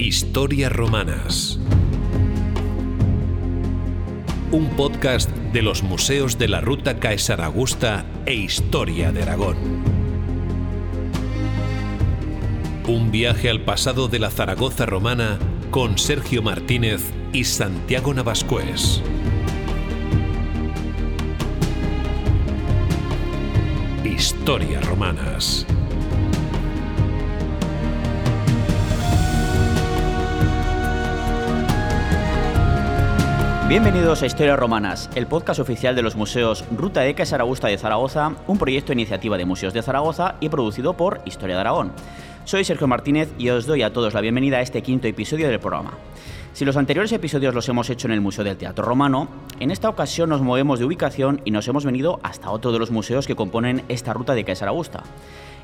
Historias Romanas. Un podcast de los museos de la Ruta Caesar Augusta e Historia de Aragón. Un viaje al pasado de la Zaragoza romana con Sergio Martínez y Santiago Navascués. Historias Romanas. Bienvenidos a Historias Romanas, el podcast oficial de los museos Ruta Eca Saragusta de Zaragoza, un proyecto de iniciativa de Museos de Zaragoza y producido por Historia de Aragón. Soy Sergio Martínez y os doy a todos la bienvenida a este quinto episodio del programa. Si los anteriores episodios los hemos hecho en el Museo del Teatro Romano, en esta ocasión nos movemos de ubicación y nos hemos venido hasta otro de los museos que componen esta ruta de Caesar Augusta.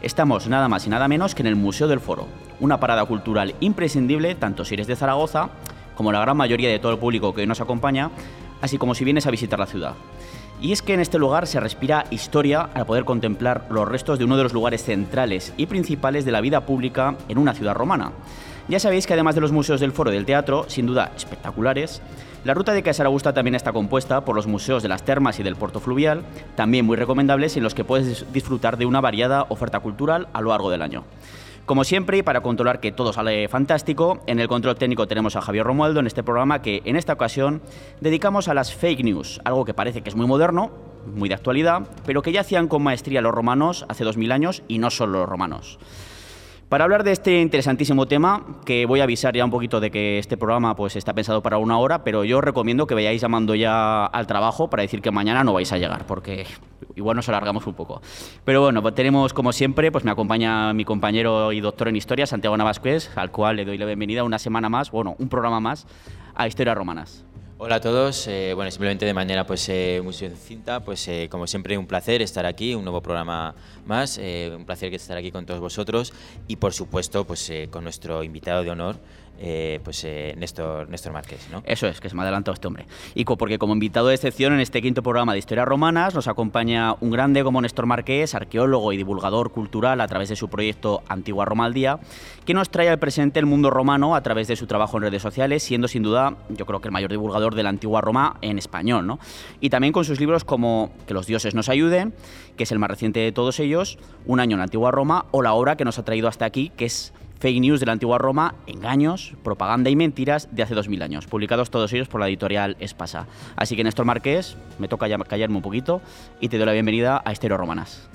Estamos nada más y nada menos que en el Museo del Foro, una parada cultural imprescindible tanto si eres de Zaragoza como la gran mayoría de todo el público que hoy nos acompaña, así como si vienes a visitar la ciudad. Y es que en este lugar se respira historia al poder contemplar los restos de uno de los lugares centrales y principales de la vida pública en una ciudad romana. Ya sabéis que además de los museos del foro y del teatro, sin duda espectaculares, la ruta de Caesar Augusta también está compuesta por los museos de las termas y del puerto fluvial, también muy recomendables en los que puedes disfrutar de una variada oferta cultural a lo largo del año. Como siempre, y para controlar que todo sale fantástico, en el control técnico tenemos a Javier Romualdo en este programa que en esta ocasión dedicamos a las fake news, algo que parece que es muy moderno, muy de actualidad, pero que ya hacían con maestría los romanos hace 2000 años y no solo los romanos. Para hablar de este interesantísimo tema, que voy a avisar ya un poquito de que este programa pues, está pensado para una hora, pero yo recomiendo que vayáis llamando ya al trabajo para decir que mañana no vais a llegar, porque igual nos alargamos un poco. Pero bueno, pues tenemos como siempre, pues me acompaña mi compañero y doctor en historia, Santiago Navasquez, al cual le doy la bienvenida una semana más, bueno, un programa más a Historias Romanas. Hola a todos, eh, bueno, simplemente de manera pues eh, muy sucinta, pues eh, como siempre un placer estar aquí, un nuevo programa más, eh, un placer estar aquí con todos vosotros y por supuesto pues con nuestro invitado de honor, eh, pues eh, Néstor, Néstor Márquez, ¿no? Eso es, que se me ha adelantado este hombre. Y porque como invitado de excepción en este quinto programa de Historias Romanas nos acompaña un grande como Néstor Marqués, arqueólogo y divulgador cultural a través de su proyecto Antigua Roma al Día, que nos trae al presente el mundo romano a través de su trabajo en redes sociales, siendo sin duda, yo creo que el mayor divulgador de la Antigua Roma en español, ¿no? Y también con sus libros como Que los dioses nos ayuden, que es el más reciente de todos ellos, Un año en la Antigua Roma, o la obra que nos ha traído hasta aquí, que es Fake News de la Antigua Roma, Engaños, Propaganda y Mentiras de hace 2000 años, publicados todos ellos por la editorial Espasa. Así que Néstor Marqués, me toca callarme un poquito y te doy la bienvenida a Estero Romanas.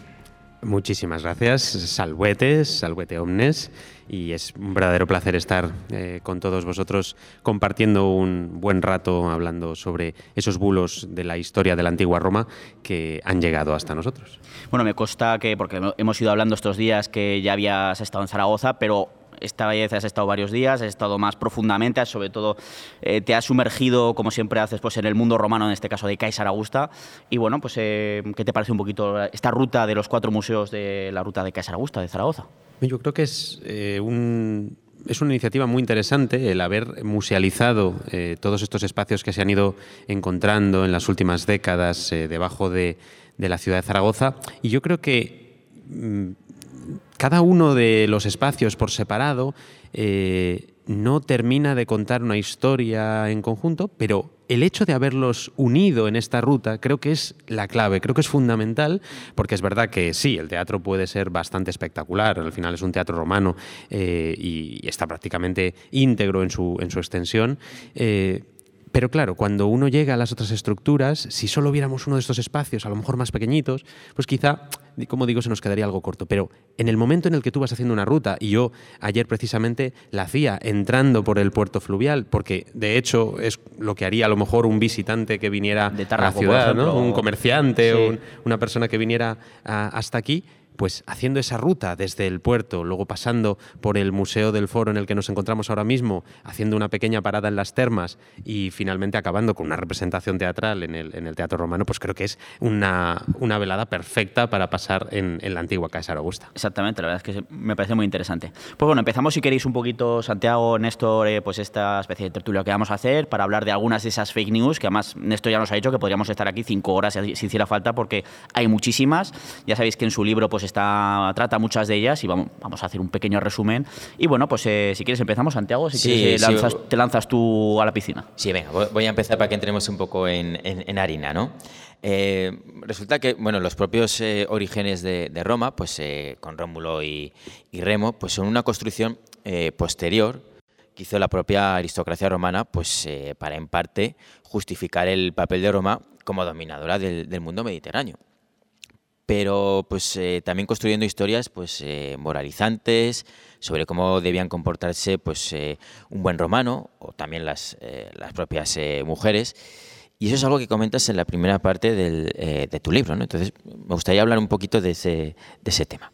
Muchísimas gracias, salvetes, salvete omnes, y es un verdadero placer estar eh, con todos vosotros compartiendo un buen rato hablando sobre esos bulos de la historia de la antigua Roma que han llegado hasta nosotros. Bueno, me consta que, porque hemos ido hablando estos días que ya habías estado en Zaragoza, pero esta vez has estado varios días, has estado más profundamente, sobre todo eh, te has sumergido, como siempre haces, pues en el mundo romano, en este caso de Caesar Augusta. Y bueno, pues eh, ¿qué te parece un poquito esta ruta de los cuatro museos de la ruta de Caesar Augusta, de Zaragoza? Yo creo que es eh, un, es una iniciativa muy interesante el haber musealizado todos estos espacios que se han ido encontrando en las últimas décadas debajo de, de, la ciudad de Zaragoza. Y yo creo que mm, cada uno de los espacios por separado eh, no termina de contar una historia en conjunto, pero el hecho de haberlos unido en esta ruta creo que es la clave, creo que es fundamental, porque es verdad que sí, el teatro puede ser bastante espectacular, al final es un teatro romano eh, y, está prácticamente íntegro en su, en su extensión. Eh, pero claro, cuando uno llega a las otras estructuras, si solo viéramos uno de estos espacios, a lo mejor más pequeñitos, pues quizá, como digo, se nos quedaría algo corto. Pero en el momento en el que tú vas haciendo una ruta, y yo ayer precisamente la hacía entrando por el puerto fluvial, porque de hecho es lo que haría a lo mejor un visitante que viniera de a la ciudad, un comerciante, sí. un, una persona que viniera a, hasta aquí, pues haciendo esa ruta desde el puerto, luego pasando por el Museo del Foro en el que nos encontramos ahora mismo, haciendo una pequeña parada en las termas y finalmente acabando con una representación teatral en el, en el Teatro Romano, pues creo que es una, una velada perfecta para pasar en, la antigua Casa Augusta. Exactamente, la verdad es que me parece muy interesante. Pues bueno, empezamos si queréis un poquito, Santiago, Néstor, eh, pues esta especie de tertulia que vamos a hacer para hablar de algunas de esas fake news, que además Néstor ya nos ha dicho que podríamos estar aquí cinco horas si hiciera falta porque hay muchísimas. Ya sabéis que en su libro pues está, trata muchas de ellas y vamos, vamos a hacer un pequeño resumen. Y bueno, pues eh, si quieres empezamos, Santiago, si quieres, eh, te lanzas tú a la piscina. Sí, venga, voy a empezar para que entremos un poco en, en, harina, ¿no? resulta que bueno, los propios orígenes de, de, Roma, pues con Rómulo y, y, Remo, pues son una construcción posterior que hizo la propia aristocracia romana, pues para en parte justificar el papel de Roma como dominadora del, mundo mediterráneo. Pero pues eh, también construyendo historias pues eh, moralizantes sobre cómo debían comportarse pues eh, un buen romano o también las, las propias mujeres. Y eso es algo que comentas en la primera parte de tu libro, ¿no? Entonces me gustaría hablar un poquito de ese, de ese tema.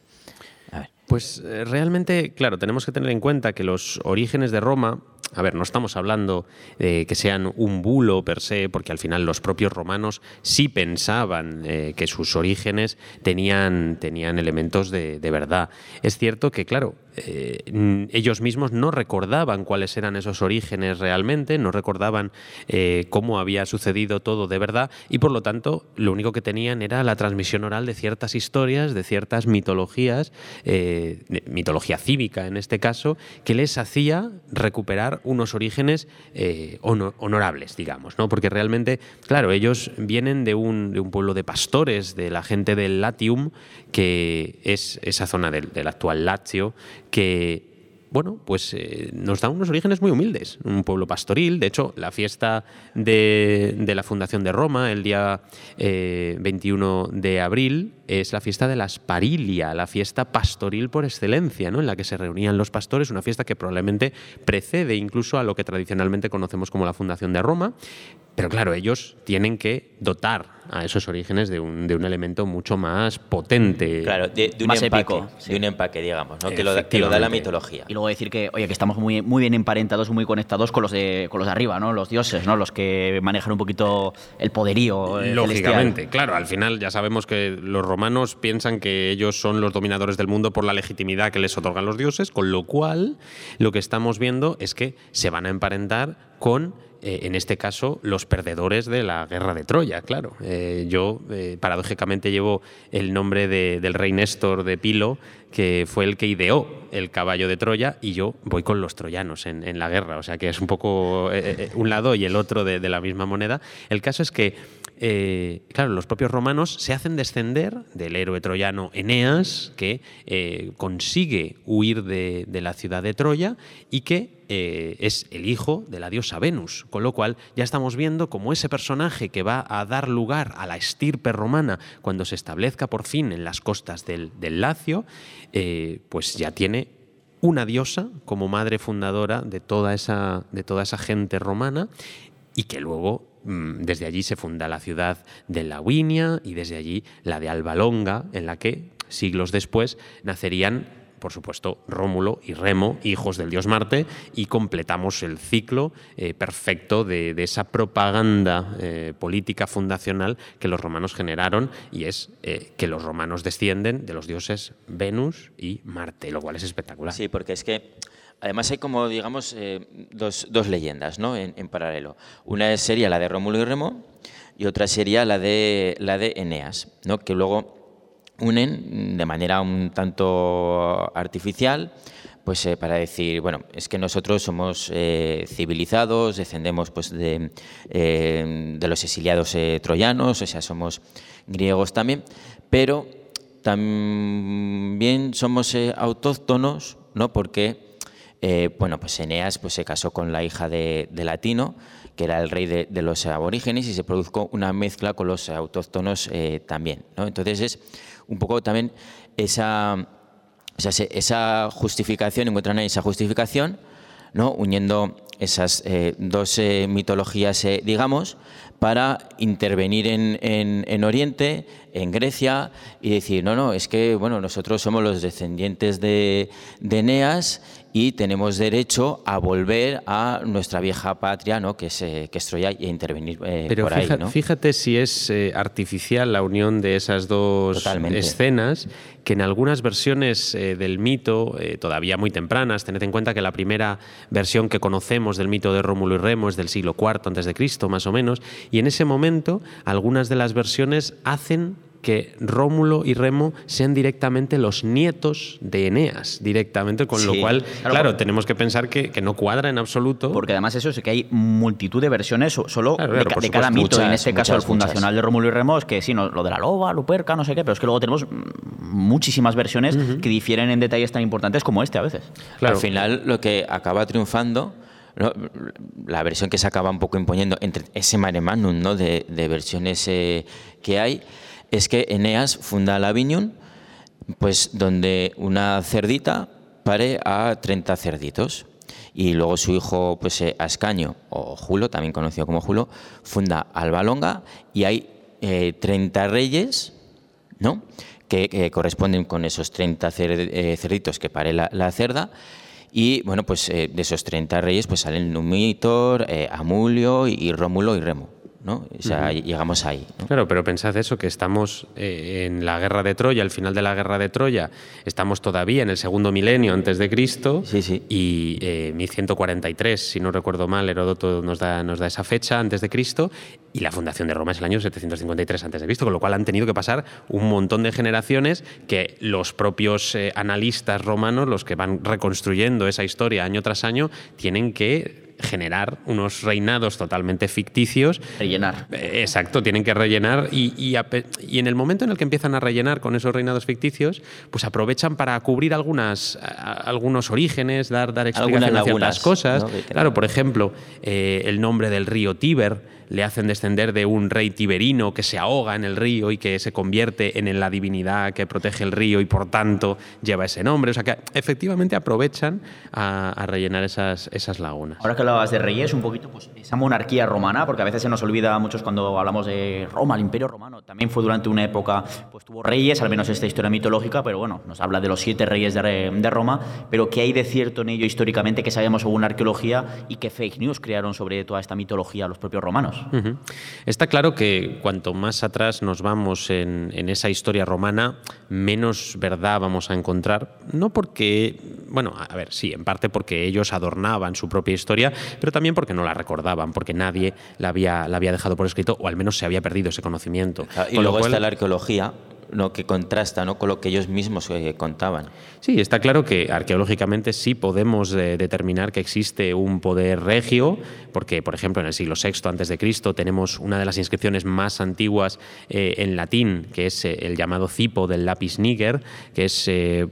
Pues realmente, claro, tenemos que tener en cuenta que los orígenes de Roma a ver, no estamos hablando de que sean un bulo per se, porque al final los propios romanos sí pensaban eh, que sus orígenes tenían, tenían elementos de, de, verdad. Es cierto que, claro, eh, ellos mismos no recordaban cuáles eran esos orígenes realmente, no recordaban eh, cómo había sucedido todo de verdad y por lo tanto lo único que tenían era la transmisión oral de ciertas historias, de ciertas mitologías, eh, mitología cívica en este caso, que les hacía recuperar unos orígenes honorables, digamos, ¿no? porque realmente, claro, ellos vienen de un, de un, pueblo de pastores, de la gente del Latium, que es esa zona del, del actual Lazio, que bueno, pues eh, nos da unos orígenes muy humildes. Un pueblo pastoril. De hecho, la fiesta de, la fundación de Roma, el día 21 eh, de abril, es la fiesta de la Sparilia, la fiesta pastoril por excelencia, ¿no? en la que se reunían los pastores, una fiesta que probablemente precede incluso a lo que tradicionalmente conocemos como la fundación de Roma. Pero claro, ellos tienen que dotar a esos orígenes de un, de un elemento mucho más potente. Claro, de, un, más empaque, épico, de un empaque, digamos, ¿no? que, lo, da la mitología. Y luego decir que, oye, que estamos muy, muy bien emparentados, muy conectados con los de, con los de arriba, ¿no? Los dioses, ¿no? Los que manejan un poquito el poderío. Eh, Lógicamente, claro, al final ya sabemos que los romanos piensan que ellos son los dominadores del mundo por la legitimidad que les otorgan los dioses, con lo cual lo que estamos viendo es que se van a emparentar con eh, en este caso, los perdedores de la guerra de Troya, claro. Eh, yo, eh, paradójicamente, llevo el nombre del rey Néstor de Pilo, que fue el que ideó el caballo de Troya, y yo voy con los troyanos en, la guerra. O sea que es un poco un lado y el otro de, la misma moneda. El caso es que claro, los propios romanos se hacen descender del héroe troyano Eneas, que consigue huir de, la ciudad de Troya y que eh, es el hijo de la diosa Venus, con lo cual ya estamos viendo como ese personaje que va a dar lugar a la estirpe romana cuando se establezca por fin en las costas del, Lacio, eh, pues ya tiene una diosa como madre fundadora de toda esa, de toda esa gente romana y que luego desde allí se funda la ciudad de Lavinia y desde allí la de Alba Longa, en la que siglos después nacerían por supuesto, Rómulo y Remo, hijos del dios Marte, y completamos el ciclo eh, perfecto de, esa propaganda eh, política fundacional que los romanos generaron, y es eh, que los romanos descienden de los dioses Venus y Marte, lo cual es espectacular. Sí, porque es que Además hay como, digamos, dos, dos, leyendas ¿no? en, paralelo. Una sería la de Rómulo y Remo y otra sería la de, la de Eneas, ¿no? que luego unen de manera un tanto artificial, pues eh, para decir, bueno, es que nosotros somos eh, civilizados, descendemos pues de, eh, de los exiliados troyanos, o sea, somos griegos también, pero también somos autóctonos, ¿no? Porque, bueno, pues Eneas pues, se casó con la hija de, Latino, que era el rey de, los aborígenes, y se produjo una mezcla con los autóctonos también, ¿no? Entonces es un poco también esa, esa justificación, encuentran ahí esa justificación, ¿no? uniendo esas eh, dos eh, mitologías, eh, digamos, para intervenir en, en, Oriente, en Grecia, y decir, no, no, es que bueno, nosotros somos los descendientes de, de Eneas y tenemos derecho a volver a nuestra vieja patria, ¿no? que, es, que es Troya, a intervenir Pero por ahí. ¿no? fíjate si es artificial la unión de esas dos escenas, que en algunas versiones del mito, todavía muy tempranas, tened en cuenta que la primera versión que conocemos del mito de Rómulo y Remo es del siglo IV antes de Cristo, más o menos, y en ese momento algunas de las versiones hacen que Rómulo y Remo sean directamente los nietos de Eneas, directamente, con lo cual, claro, claro, por- tenemos que pensar que, que no cuadra en absoluto. Porque además eso es que hay multitud de versiones so- solo Claro, de, claro, cada mito. y en Muchas, este caso el fundacional muchas. de Rómulo y Remo es que sí, no, lo de la loba, Luperca, no sé qué, pero es que luego tenemos muchísimas versiones que difieren en detalles tan importantes como este a veces. Claro. Al final lo que acaba triunfando, ¿no? la versión que se acaba un poco imponiendo entre ese mare magnum ¿no? de, de versiones eh, que hay, es que Eneas funda la Avignon, pues donde una cerdita pare a 30 cerditos. Y luego su hijo, pues eh, Ascanio, o Julo, también conocido como Julo, funda Alba Longa y hay eh, 30 reyes, ¿no? Que, corresponden con esos 30 cer- eh, cerditos que pare la, la cerda. Y bueno, pues eh, de esos 30 reyes pues salen Numitor, Amulio y, Rómulo y Remo, ¿no? O sea, llegamos ahí, ¿no? Claro, pero pensad eso, que estamos eh, en la guerra de Troya, al final de la guerra de Troya, estamos todavía en el segundo milenio antes de Cristo, Sí, sí. y eh, 1143, si no recuerdo mal, Heródoto nos da, nos da esa fecha antes de Cristo, y la fundación de Roma es el año 753 antes de Cristo, con lo cual han tenido que pasar un montón de generaciones que los propios eh, analistas romanos, los que van reconstruyendo esa historia año tras año, tienen que generar unos reinados totalmente ficticios Rellenar. eh, Exacto, tienen que rellenar y, y en el momento en el que empiezan a rellenar con esos reinados ficticios, pues aprovechan para cubrir algunas, a- algunos orígenes, dar, dar explicación a ciertas cosas. Claro, por ejemplo, eh, el nombre del río Tíber le hacen descender de un rey tiberino que se ahoga en el río y que se convierte en la divinidad que protege el río y por tanto lleva ese nombre. O sea que efectivamente aprovechan a, rellenar esas, lagunas. Ahora que hablabas de reyes, un poquito, pues esa monarquía romana, porque a veces se nos olvida a muchos cuando hablamos de Roma, el Imperio Romano, también fue durante una época, pues tuvo reyes, al menos esta historia mitológica, pero bueno, nos habla de los siete reyes de, Roma, pero ¿qué hay de cierto en ello históricamente que sabemos según arqueología y qué fake news crearon sobre toda esta mitología los propios romanos? Está claro que cuanto más atrás nos vamos en, en esa historia romana, menos verdad vamos a encontrar. No porque, bueno, a ver, sí, en parte porque ellos adornaban su propia historia, pero también porque no la recordaban, porque nadie la había, la había dejado por escrito o al menos se había perdido ese conocimiento. Ah, Y Con luego cual- está la arqueología, ¿no? que contrasta ¿no? con lo que ellos mismos eh, contaban. Sí, está claro que arqueológicamente sí podemos eh, determinar que existe un poder regio, porque, por ejemplo, en el siglo VI Cristo tenemos una de las inscripciones más antiguas eh, en latín, que es eh, el llamado cipo del lápiz níger, que es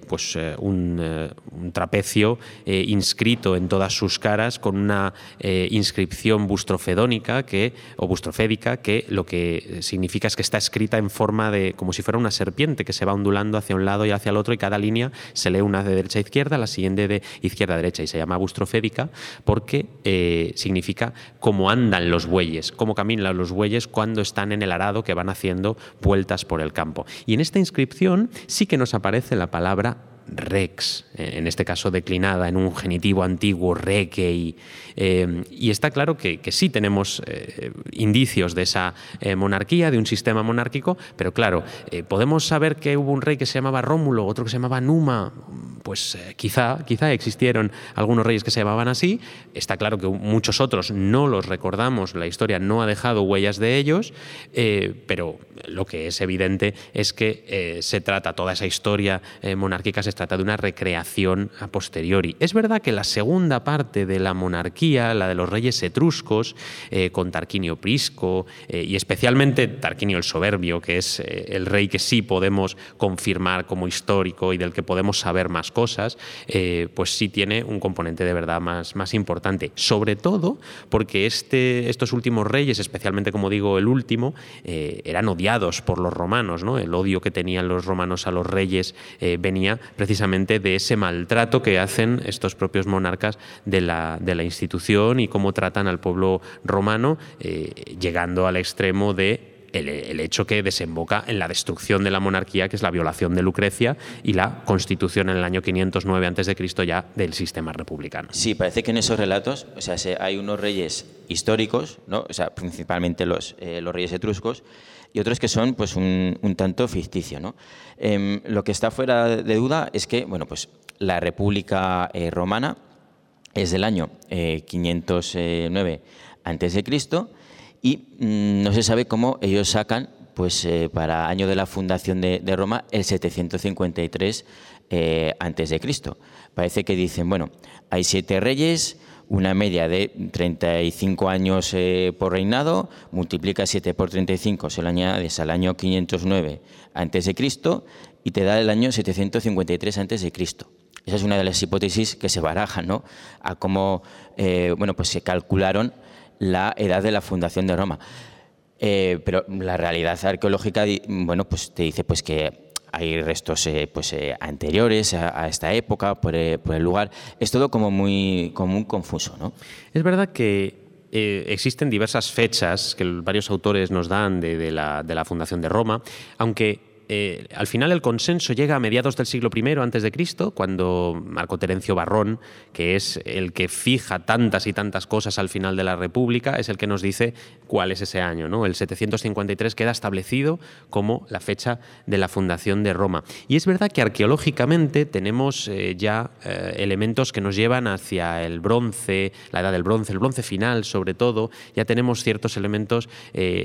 pues, un, trapecio inscrito en todas sus caras con una inscripción bustrofedónica que, o bustrofédica que lo que significa es que está escrita en forma de como si fuera una serpiente que se va ondulando hacia un lado y hacia el otro y cada línea se lee una de derecha a izquierda, la siguiente de izquierda a derecha y se llama bustrofédica porque eh, significa cómo andan los bueyes, cómo caminan los bueyes cuando están en el arado que van haciendo vueltas por el campo. Y en esta inscripción sí que nos aparece la palabra rex, eh, en este caso declinada en un genitivo antiguo, requei. eh, y está claro que, que sí tenemos eh, indicios de esa monarquía, de un sistema monárquico, pero claro, podemos saber que hubo un rey que se llamaba Rómulo, otro que se llamaba Numa, pues quizá, quizá existieron algunos reyes que se llamaban así, está claro que muchos otros no los recordamos, la historia no ha dejado huellas de ellos, pero lo que es evidente es que se trata, toda esa historia monárquica se trata de una recreación a posteriori. Es verdad que la segunda parte de la monarquía, la de los reyes etruscos, eh, con Tarquinio Prisco eh, y especialmente Tarquinio el Soberbio, que es eh, el rey que sí podemos confirmar como histórico y del que podemos saber más cosas, pues sí tiene un componente de verdad más, más importante. Sobre todo porque este, estos últimos reyes, especialmente como digo el último, eran odiados por los romanos. ¿no? El odio que tenían los romanos a los reyes venía precisamente de ese maltrato que hacen estos propios monarcas de la, de la institución y cómo tratan al pueblo romano, eh, llegando al extremo de el, hecho que desemboca en la destrucción de la monarquía, que es la violación de Lucrecia, y la constitución en el año 509 a.C. ya del sistema republicano. Sí, parece que en esos relatos, o sea, se, hay unos reyes históricos, ¿no? o sea, principalmente los, eh, los reyes etruscos, y otros que son pues un, tanto ficticio. ¿no? Eh, lo que está fuera de duda es que, bueno, pues la República eh, Romana es del año eh, 509 a.C., y mm, no se sabe cómo ellos sacan pues para año de la fundación de, Roma, el 753 antes de Cristo. Parece que dicen, bueno, hay siete reyes, una media de 35 años eh, por reinado, multiplica 7 por 35, se lo añades al año 509 a.C. y te da el año 753 a.C. Esa es una de las hipótesis que se barajan, ¿no? A cómo, eh, bueno, pues se calcularon la edad de la fundación de Roma. Eh, pero la realidad arqueológica, bueno, pues te dice pues que hay restos eh, pues, eh, anteriores a, esta época, por, eh, por, el lugar. Es todo como muy, como muy confuso. ¿no? Es verdad que existen diversas fechas que varios autores nos dan de, la, de la fundación de Roma, aunque eh, al final el consenso llega a mediados del siglo I antes de Cristo, cuando Marco Terencio Barrón, que es el que fija tantas y tantas cosas al final de la República, es el que nos dice cuál es ese año. ¿no? El 753 queda establecido como la fecha de la fundación de Roma. Y es verdad que arqueológicamente tenemos eh, ya eh, elementos que nos llevan hacia el bronce, la edad del bronce, el bronce final sobre todo. Ya tenemos ciertos elementos,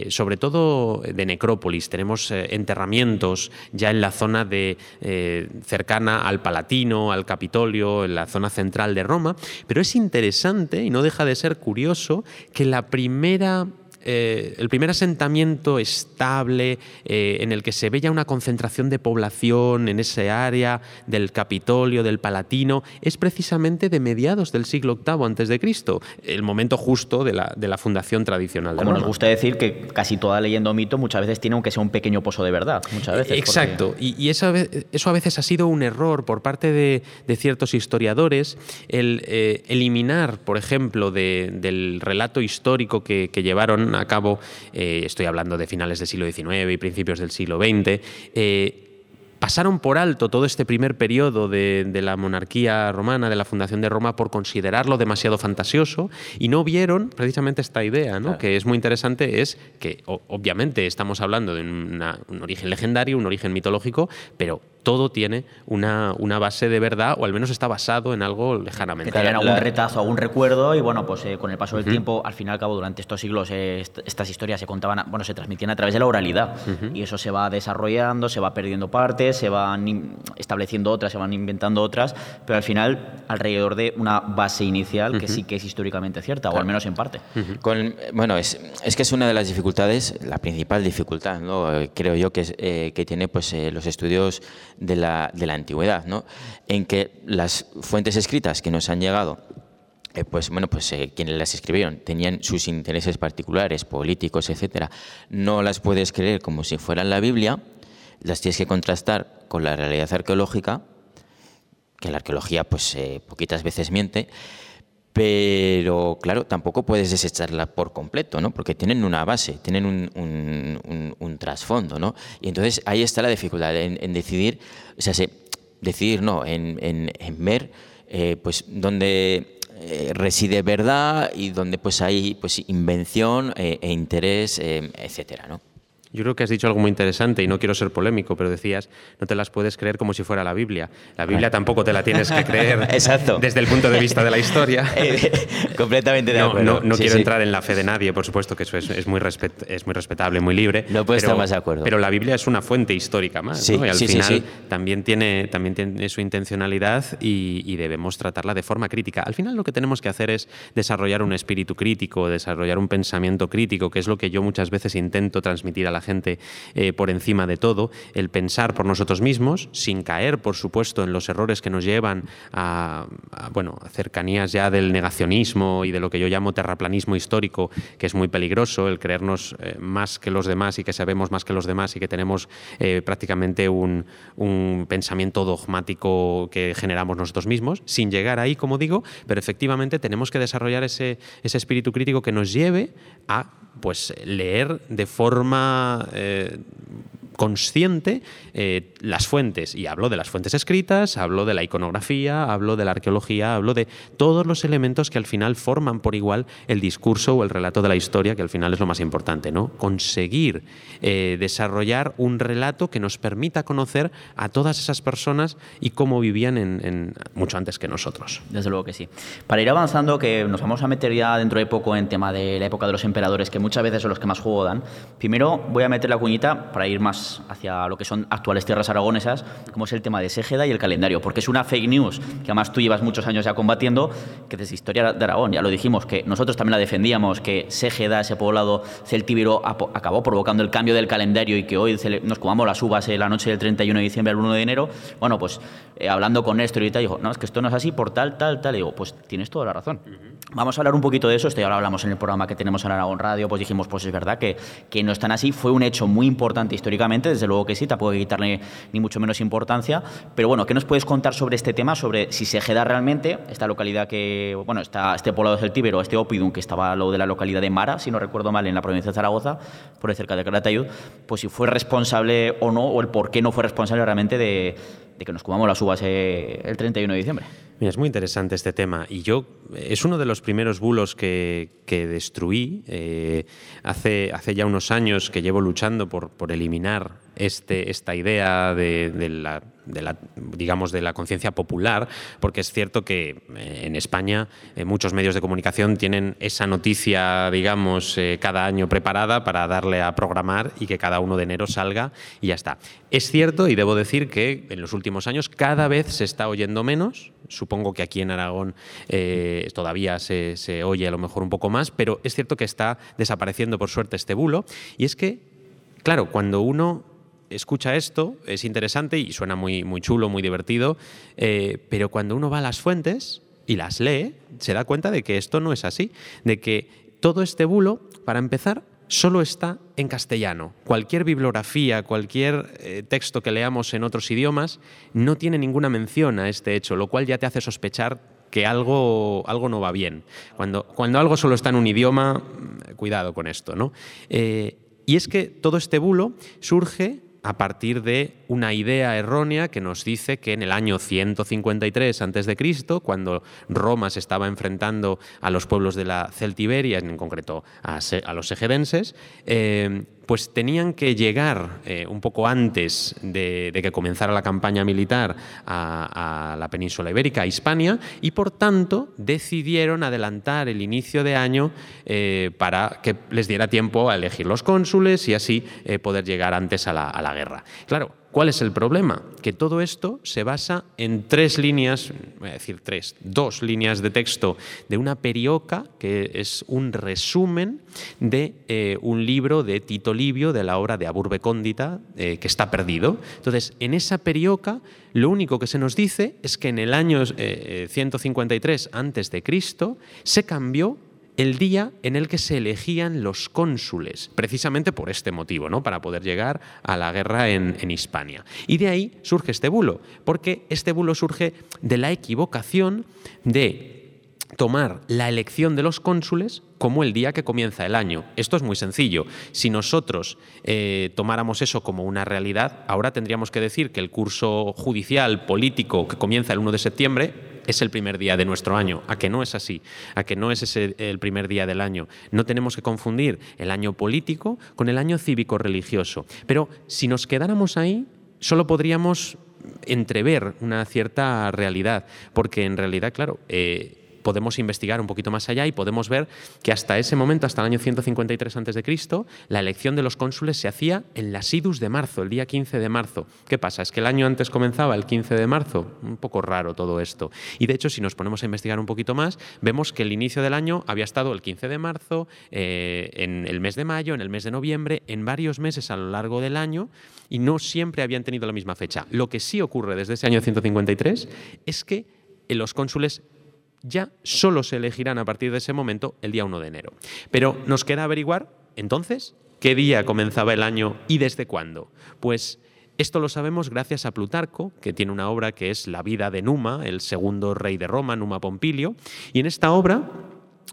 sobre todo de necrópolis, tenemos enterramientos ya en la zona de, eh, cercana al Palatino, al Capitolio, en la zona central de Roma, pero es interesante y no deja de ser curioso que la primera eh, el primer asentamiento estable eh, en el que se ve ya una concentración de población en ese área del Capitolio, del Palatino, es precisamente de mediados del siglo VIII antes de Cristo, el momento justo de la, de la fundación tradicional. Como nos gusta decir que casi toda leyenda o mito muchas veces tiene aunque sea un pequeño pozo de verdad, muchas veces. Exacto, y, eso, eso, a veces ha sido un error por parte de, ciertos historiadores, el eh, eliminar, por ejemplo, del relato histórico que, que llevaron a cabo, eh, estoy hablando de finales del siglo XIX y principios del siglo XX, eh, pasaron por alto todo este primer periodo de, la monarquía romana, de la fundación de Roma, por considerarlo demasiado fantasioso y no vieron precisamente esta idea, ¿no? que es muy interesante, es que obviamente estamos hablando de un origen legendario, un origen mitológico, pero todo tiene una, una, base de verdad o al menos está basado en algo lejanamente. Que algún retazo, algún recuerdo y bueno, pues eh, con el paso del tiempo, al fin y al cabo, durante estos siglos eh, estas historias se contaban, bueno, se transmitían a través de la oralidad y eso se va desarrollando, se va perdiendo partes, se van estableciendo otras, se van inventando otras, pero al final alrededor de una base inicial que sí que es históricamente cierta, o al menos en parte. con, bueno, es, es, que es una de las dificultades, la principal dificultad, ¿no? creo yo, que, eh, que tiene pues, los estudios de la, de la antigüedad, ¿no? en que las fuentes escritas que nos han llegado eh, pues bueno, pues eh, quienes las escribieron tenían sus intereses particulares, políticos, etcétera. No las puedes creer como si fueran la Biblia, las tienes que contrastar con la realidad arqueológica, que la arqueología pues eh, poquitas veces miente, pero claro, tampoco puedes desecharla por completo, ¿no? Porque tienen una base, tienen un, trasfondo, ¿no? Y entonces ahí está la dificultad en, decidir, o sea, decidir, no, en, ver, eh, pues, dónde eh, reside verdad y dónde pues hay pues invención eh, e interés, etcétera, ¿no? Yo creo que has dicho algo muy interesante y no quiero ser polémico, pero decías, no te las puedes creer como si fuera la Biblia. La Biblia tampoco te la tienes que creer Exacto. desde el punto de vista de la historia. Eh, completamente de acuerdo. No, quiero entrar en la fe de nadie, por supuesto que eso es, muy, es muy respetable, muy libre. No puedo estar más de acuerdo. Pero la Biblia es una fuente histórica más. y al final también tiene, también tiene su intencionalidad y, y debemos tratarla de forma crítica. Al final lo que tenemos que hacer es desarrollar un espíritu crítico, desarrollar un pensamiento crítico, que es lo que yo muchas veces intento transmitir a la gente eh, por encima de todo, el pensar por nosotros mismos, sin caer, por supuesto, en los errores que nos llevan a, bueno, cercanías ya del negacionismo y de lo que yo llamo terraplanismo histórico, que es muy peligroso, el creernos eh, más que los demás y que sabemos más que los demás y que tenemos eh, prácticamente un, un pensamiento dogmático que generamos nosotros mismos, sin llegar ahí, como digo, pero efectivamente tenemos que desarrollar ese, ese espíritu crítico que nos lleve a pues leer de forma eh, consciente eh, las fuentes. Y hablo de las fuentes escritas, hablo de la iconografía, hablo de la arqueología, hablo de todos los elementos que al final forman por igual el discurso o el relato de la historia, que al final es lo más importante, ¿no? Conseguir eh, desarrollar un relato que nos permita conocer a todas esas personas y cómo vivían en, mucho antes que nosotros. Desde luego que sí. Para ir avanzando, que nos vamos a meter ya dentro de poco en tema de la época de los emperadores, que muchas veces son los que más juego dan, primero voy a meter la cuñita para ir más hacia lo que son actuales tierras aragonesas, como es el tema de Ségeda y el calendario, porque es una fake news que además tú llevas muchos años ya combatiendo, que desde historia de Aragón, ya lo dijimos, que nosotros también la defendíamos, que Ségeda, ese poblado celtíbero, acabó provocando el cambio del calendario y que hoy nos comamos las uvas en la noche del 31 de diciembre al 1 de enero. Bueno, pues eh, hablando con Néstor y tal, dijo, no, es que esto no es así por tal, tal, tal. Y digo, pues tienes toda la razón. Vamos a hablar un poquito de eso. Esto ya lo hablamos en el programa que tenemos en Aragón Radio, pues dijimos, pues es verdad que, que no están así. Fue un hecho muy importante históricamente, desde luego que sí, tampoco hay que quitarle ni mucho menos importancia. Pero bueno, ¿qué nos puedes contar sobre este tema? Sobre si se queda realmente, esta localidad que, bueno, está este poblado del Tíbero, este Opidum, que estaba lo de la localidad de Mara, si no recuerdo mal, en la provincia de Zaragoza, por cerca de Calatayud, pues si fue responsable o no, o el por qué no fue responsable realmente de, de que nos comamos las uvas eh, el 31 de diciembre. Mira, es muy interesante este tema y yo es uno de los primeros bulos que, destruí eh, hace, hace ya unos años que llevo luchando por, por eliminar este, esta idea de, la, digamos, de la conciencia popular, porque es cierto que eh, en España eh, muchos medios de comunicación tienen esa noticia, digamos, eh, cada año preparada para darle a programar y que cada uno de enero salga y ya está. Es cierto, y debo decir que en los últimos años cada vez se está oyendo menos, supongo que aquí en Aragón todavía se, se oye a lo mejor un poco más, pero es cierto que está desapareciendo por suerte este bulo, y es que, claro, cuando uno escucha esto, es interesante y suena muy, muy chulo, muy divertido, eh, pero cuando uno va a las fuentes y las lee, se da cuenta de que esto no es así, de que todo este bulo, para empezar, solo está en castellano. Cualquier bibliografía, cualquier eh, texto que leamos en otros idiomas, no tiene ninguna mención a este hecho, lo cual ya te hace sospechar que algo, algo no va bien. Cuando, cuando algo solo está en un idioma, mm, cuidado con esto. ¿no? Eh, y es que todo este bulo surge a partir de una idea errónea que nos dice que en el año 153 a.C., cuando Roma se estaba enfrentando a los pueblos de la Celtiberia, en concreto a, los segedenses, eh, pues tenían que llegar eh, un poco antes de, que comenzara la campaña militar a, la península ibérica, a Hispania, y por tanto decidieron adelantar el inicio de año eh, para que les diera tiempo a elegir los cónsules y así poder llegar antes a la, a la guerra. Claro, ¿Cuál es el problema? Que todo esto se basa en tres líneas, voy a decir tres, dos líneas de texto de una perioca, que es un resumen de eh, un libro de Tito Livio, de la obra de Aburbe Cóndita, eh, que está perdido. Entonces, en esa perioca, lo único que se nos dice es que en el año 153 eh, a.C. se cambió el día en el que se elegían los cónsules, precisamente por este motivo, ¿no? para poder llegar a la guerra en, Hispania. Y de ahí surge este bulo, porque este bulo surge de la equivocación de tomar la elección de los cónsules como el día que comienza el año. Esto es muy sencillo. Si nosotros eh, tomáramos eso como una realidad, ahora tendríamos que decir que el curso judicial, político, que comienza el 1 de septiembre, es el primer día de nuestro año. A que no es así, a que no es ese el primer día del año. No tenemos que confundir el año político con el año cívico-religioso. Pero si nos quedáramos ahí, solo podríamos entrever una cierta realidad, porque en realidad, claro, eh, podemos investigar un poquito más allá y podemos ver que hasta ese momento, hasta el año 153 a.C., la elección de los cónsules se hacía en la Sidus de marzo, el día 15 de marzo. ¿Qué pasa? Es que el año antes comenzaba el 15 de marzo. Un poco raro todo esto. Y de hecho, si nos ponemos a investigar un poquito más, vemos que el inicio del año había estado el 15 de marzo, eh, en el mes de mayo, en el mes de noviembre, en varios meses a lo largo del año y no siempre habían tenido la misma fecha. Lo que sí ocurre desde ese año 153 es que los cónsules ya solo se elegirán a partir de ese momento el día 1 de enero. Pero nos queda averiguar, entonces, qué día comenzaba el año y desde cuándo. Pues esto lo sabemos gracias a Plutarco, que tiene una obra que es La vida de Numa, el segundo rey de Roma, Numa Pompilio, y en esta obra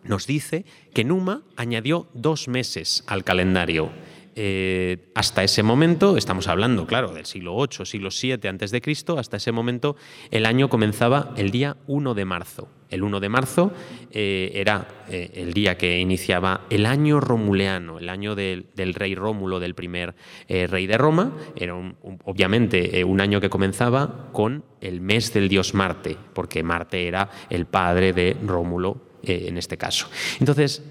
nos dice que Numa añadió dos meses al calendario. Eh, hasta ese momento, estamos hablando, claro, del siglo VIII, siglo VII antes de Cristo, hasta ese momento el año comenzaba el día 1 de marzo. El 1 de marzo eh, era eh, el día que iniciaba el año romuleano, el año del, rey Rómulo, del primer rey de Roma. Era obviamente un año que comenzaba con el mes del dios Marte, porque Marte era el padre de Rómulo en este caso. Entonces,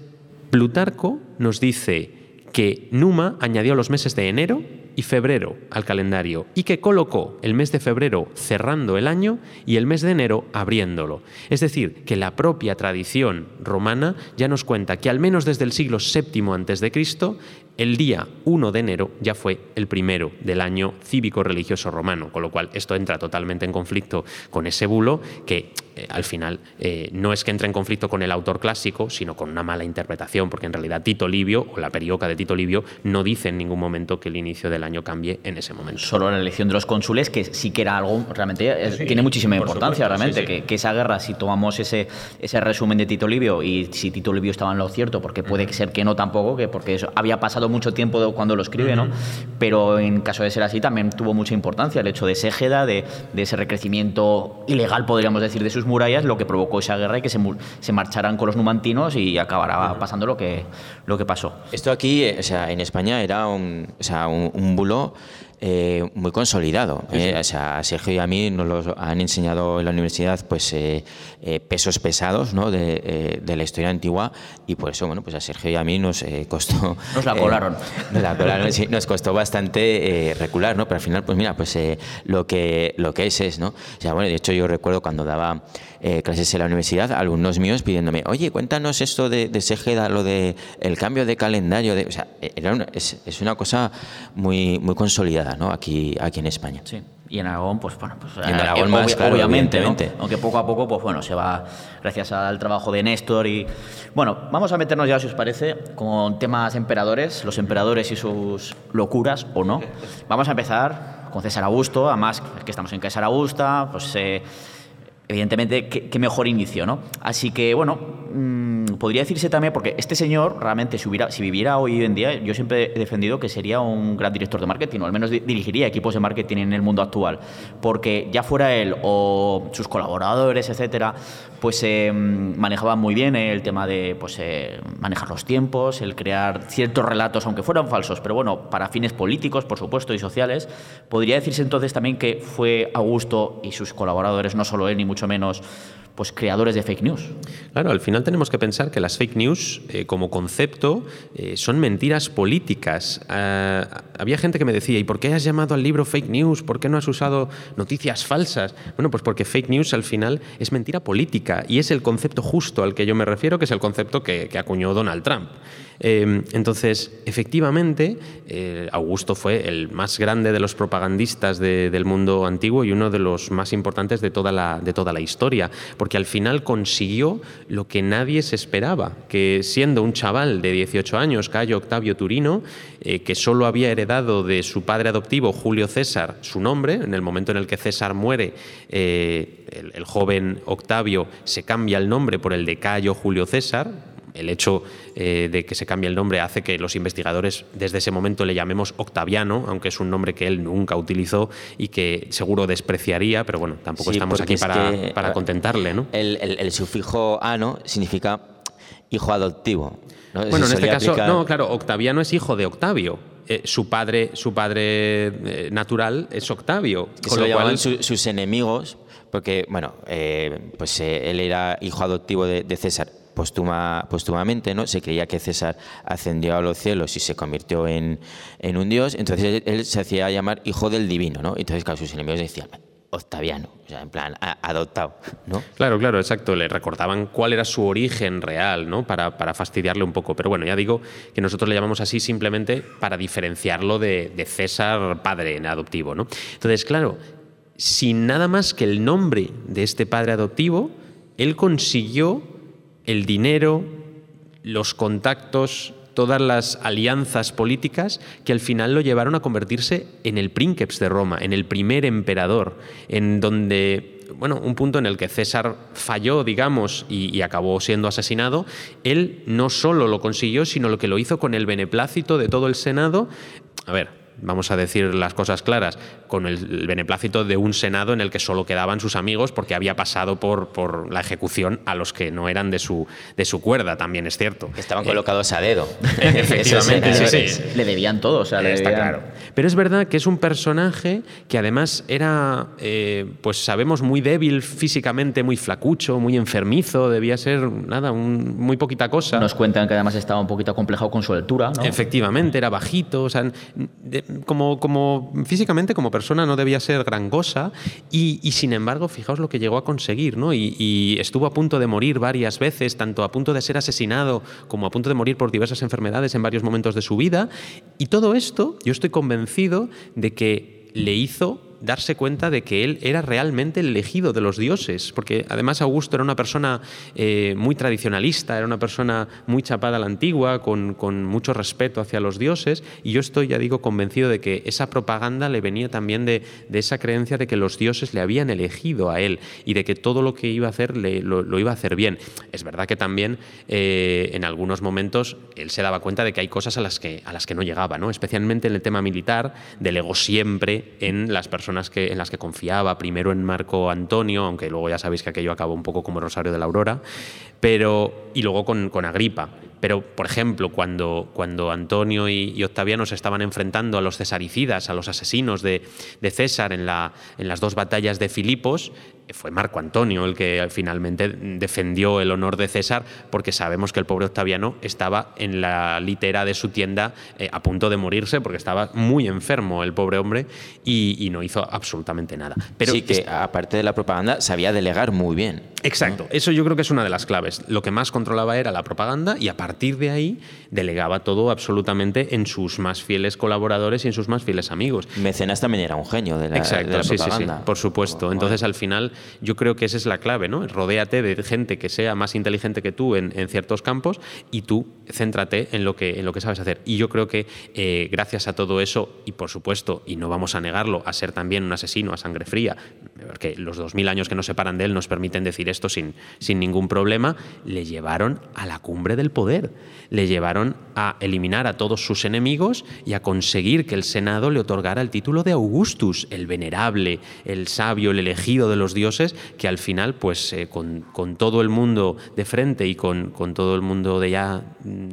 Plutarco nos dice que Numa añadió los meses de enero y febrero al calendario y que colocó el mes de febrero cerrando el año y el mes de enero abriéndolo. Es decir, que la propia tradición romana ya nos cuenta que al menos desde el siglo VII a.C el día 1 de enero ya fue el primero del año cívico-religioso romano, con lo cual esto entra totalmente en conflicto con ese bulo que eh, al final eh, no es que entre en conflicto con el autor clásico, sino con una mala interpretación, porque en realidad Tito Livio o la perioca de Tito Livio no dice en ningún momento que el inicio del año cambie en ese momento. Solo la elección de los cónsules, que sí que era algo realmente tiene muchísima importancia, realmente, que, esa guerra, si tomamos ese, ese resumen de Tito Livio y si Tito Livio estaba en lo cierto, porque puede ser que no tampoco, que porque eso había pasado mucho tiempo cuando lo escribe, ¿no? Pero en caso de ser así también tuvo mucha importancia el hecho de Ségeda, de, de ese recrecimiento ilegal, podríamos decir, de sus murallas, lo que provocó esa guerra y que se, se marcharan con los numantinos y acabará pasando lo que, lo que pasó. Esto aquí, eh, o sea, en España era un, o sea, un bulo eh, muy consolidado. Eh, o sea, a Sergio y a mí nos lo han enseñado en la universidad pues eh, pesos pesados ¿no? de, la historia antigua. Y por eso bueno pues a Sergio y a mí nos costó nos la colaron. nos la colaron sí, nos costó bastante recular no pero al final pues mira pues lo que lo que es es no o sea, bueno de hecho yo recuerdo cuando daba clases en la universidad alumnos míos pidiéndome oye cuéntanos esto de, de Segeda lo de el cambio de calendario de, o sea era es, es una cosa muy muy consolidada aquí, aquí en España. Sí. Y en Aragón, pues bueno, pues, en Aragón más, obviamente, aunque poco a poco, pues bueno, se va gracias al trabajo de Néstor y bueno, vamos a meternos ya, si os parece, con temas emperadores, los emperadores y sus locuras o no. Vamos a empezar con César Augusto, además que estamos en César Augusta, pues eh, evidentemente qué, mejor inicio, ¿no? Así que bueno. Mm, podría decirse también, porque este señor realmente, si, hubiera, si viviera hoy en día, yo siempre he defendido que sería un gran director de marketing, o al menos dirigiría equipos de marketing en el mundo actual, porque ya fuera él o sus colaboradores, etcétera, pues eh, manejaban muy bien el tema de pues, eh, manejar los tiempos, el crear ciertos relatos, aunque fueran falsos, pero bueno, para fines políticos, por supuesto, y sociales. Podría decirse entonces también que fue Augusto y sus colaboradores, no solo él, ni mucho menos, pues, creadores de fake news. Claro, al final tenemos que pensar que las fake news eh, como concepto eh, son mentiras políticas. Ah, había gente que me decía, ¿y por qué has llamado al libro fake news? ¿Por qué no has usado noticias falsas? Bueno, pues porque fake news al final es mentira política y es el concepto justo al que yo me refiero, que es el concepto que acuñó Donald Trump. Em, entonces, efectivamente, eh, Augusto fue el más grande de los propagandistas del mundo antiguo y uno de los más importantes de toda, la, historia, porque al final consiguió lo que nadie se esperaba, que siendo un chaval de 18 años, Cayo Octavio Turino, eh, que solo había heredado de su padre adoptivo, Julio César, su nombre, en el momento en el que César muere, eh, el joven Octavio se cambia el nombre por el de Cayo Julio César, el hecho eh, de que se cambie el nombre hace que los investigadores desde ese momento le llamemos Octaviano, aunque es un nombre que él nunca utilizó y que seguro despreciaría, pero bueno, tampoco estamos aquí para, para, contentarle. ¿no? El, sufijo ano significa hijo adoptivo. Bueno, en este caso, no, claro, Octaviano es hijo de Octavio. Eh, su padre, su padre eh, natural es Octavio. con lo, cual... sus enemigos, porque, bueno, pues él era hijo adoptivo de César postuma, póstumamente, ¿no? Se creía que César ascendió a los cielos y se convirtió en, un dios, entonces él se hacía llamar hijo del divino, ¿no? Entonces, claro, sus enemigos decían, Octaviano, o sea, en plan, adoptado, ¿no? Claro, claro, exacto. Le recordaban cuál era su origen real, ¿no? Para, para, fastidiarle un poco. Pero bueno, ya digo que nosotros le llamamos así simplemente para diferenciarlo de, de César padre adoptivo, ¿no? Entonces, claro, sin nada más que el nombre de este padre adoptivo, él consiguió el dinero, los contactos, todas las alianzas políticas que al final lo llevaron a convertirse en el prínceps de Roma, en el primer emperador, en donde bueno, un punto en el que César falló, digamos, y, y, acabó siendo asesinado, él no solo lo consiguió, sino lo que lo hizo con el beneplácito de todo el Senado. A ver, vamos a decir las cosas claras, con el beneplácito de un Senado en el que solo quedaban sus amigos porque había pasado por, por la ejecución a los que no eran de su, de su cuerda, también es cierto. Estaban colocados a dedo. Efectivamente, sí, sí. Le debían todo, o sea, le Está debían... claro. Pero es verdad que es un personaje que además era, eh, pues sabemos, muy débil físicamente, muy flacucho, muy enfermizo, debía ser, nada, un- muy poquita cosa. Nos cuentan que además estaba un poquito acomplejado con su altura, ¿no? Efectivamente, era bajito, o sea, de- como, físicamente como persona no debía ser gran cosa y, y, sin embargo, fijaos lo que llegó a conseguir, ¿no? Y estuvo a punto de morir varias veces, tanto a punto de ser asesinado como a punto de morir por diversas enfermedades en varios momentos de su vida. Y todo esto, yo estoy convencido de que le hizo darse cuenta de que él era realmente el elegido de los dioses, porque además Augusto era una persona eh, muy tradicionalista, era una persona muy chapada a la antigua, con, con, mucho respeto hacia los dioses, y yo estoy, ya digo, convencido de que esa propaganda le venía también de, de esa creencia de que los dioses le habían elegido a él y de que todo lo que iba a hacer lo, iba a hacer bien. Es verdad que también eh, en algunos momentos él se daba cuenta de que hay cosas a las que, a las que no llegaba, ¿no? especialmente en el tema militar, delegó siempre en las personas que, en las que confiaba, primero en Marco Antonio, aunque luego ya sabéis que aquello acabó un poco como Rosario de la Aurora, pero, y luego con, con Agripa. Pero, por ejemplo, cuando, cuando Antonio y, y, Octaviano se estaban enfrentando a los cesaricidas, a los asesinos de, de César en, la, en las dos batallas de Filipos, fue Marco Antonio el que finalmente defendió el honor de César, porque sabemos que el pobre Octaviano estaba en la litera de su tienda eh, a punto de morirse, porque estaba muy enfermo el pobre hombre y, y no hizo absolutamente nada. Pero sí, que aparte de la propaganda, sabía delegar muy bien. Exacto, ¿no? eso yo creo que es una de las claves. Lo que más controlaba era la propaganda y a partir de ahí delegaba todo absolutamente en sus más fieles colaboradores y en sus más fieles amigos. Mecenas también era un genio de la, Exacto, de la sí, propaganda. Sí, sí, por supuesto. Entonces, al final, yo creo que esa es la clave, ¿no? Rodéate de gente que sea más inteligente que tú en, ciertos campos y tú céntrate en lo que, en lo que sabes hacer. Y yo creo que eh, gracias a todo eso, y por supuesto, y no vamos a negarlo, a ser también un asesino a sangre fría, porque los 2000 años que nos separan de él nos permiten decir esto sin, sin ningún problema, le llevaron a la cumbre del poder. Le llevaron a eliminar a todos sus enemigos y a conseguir que el Senado le otorgara el título de Augustus, el venerable, el sabio, el elegido de los dioses, que al final, pues eh, con, con, todo el mundo de frente y con, con todo el mundo de ya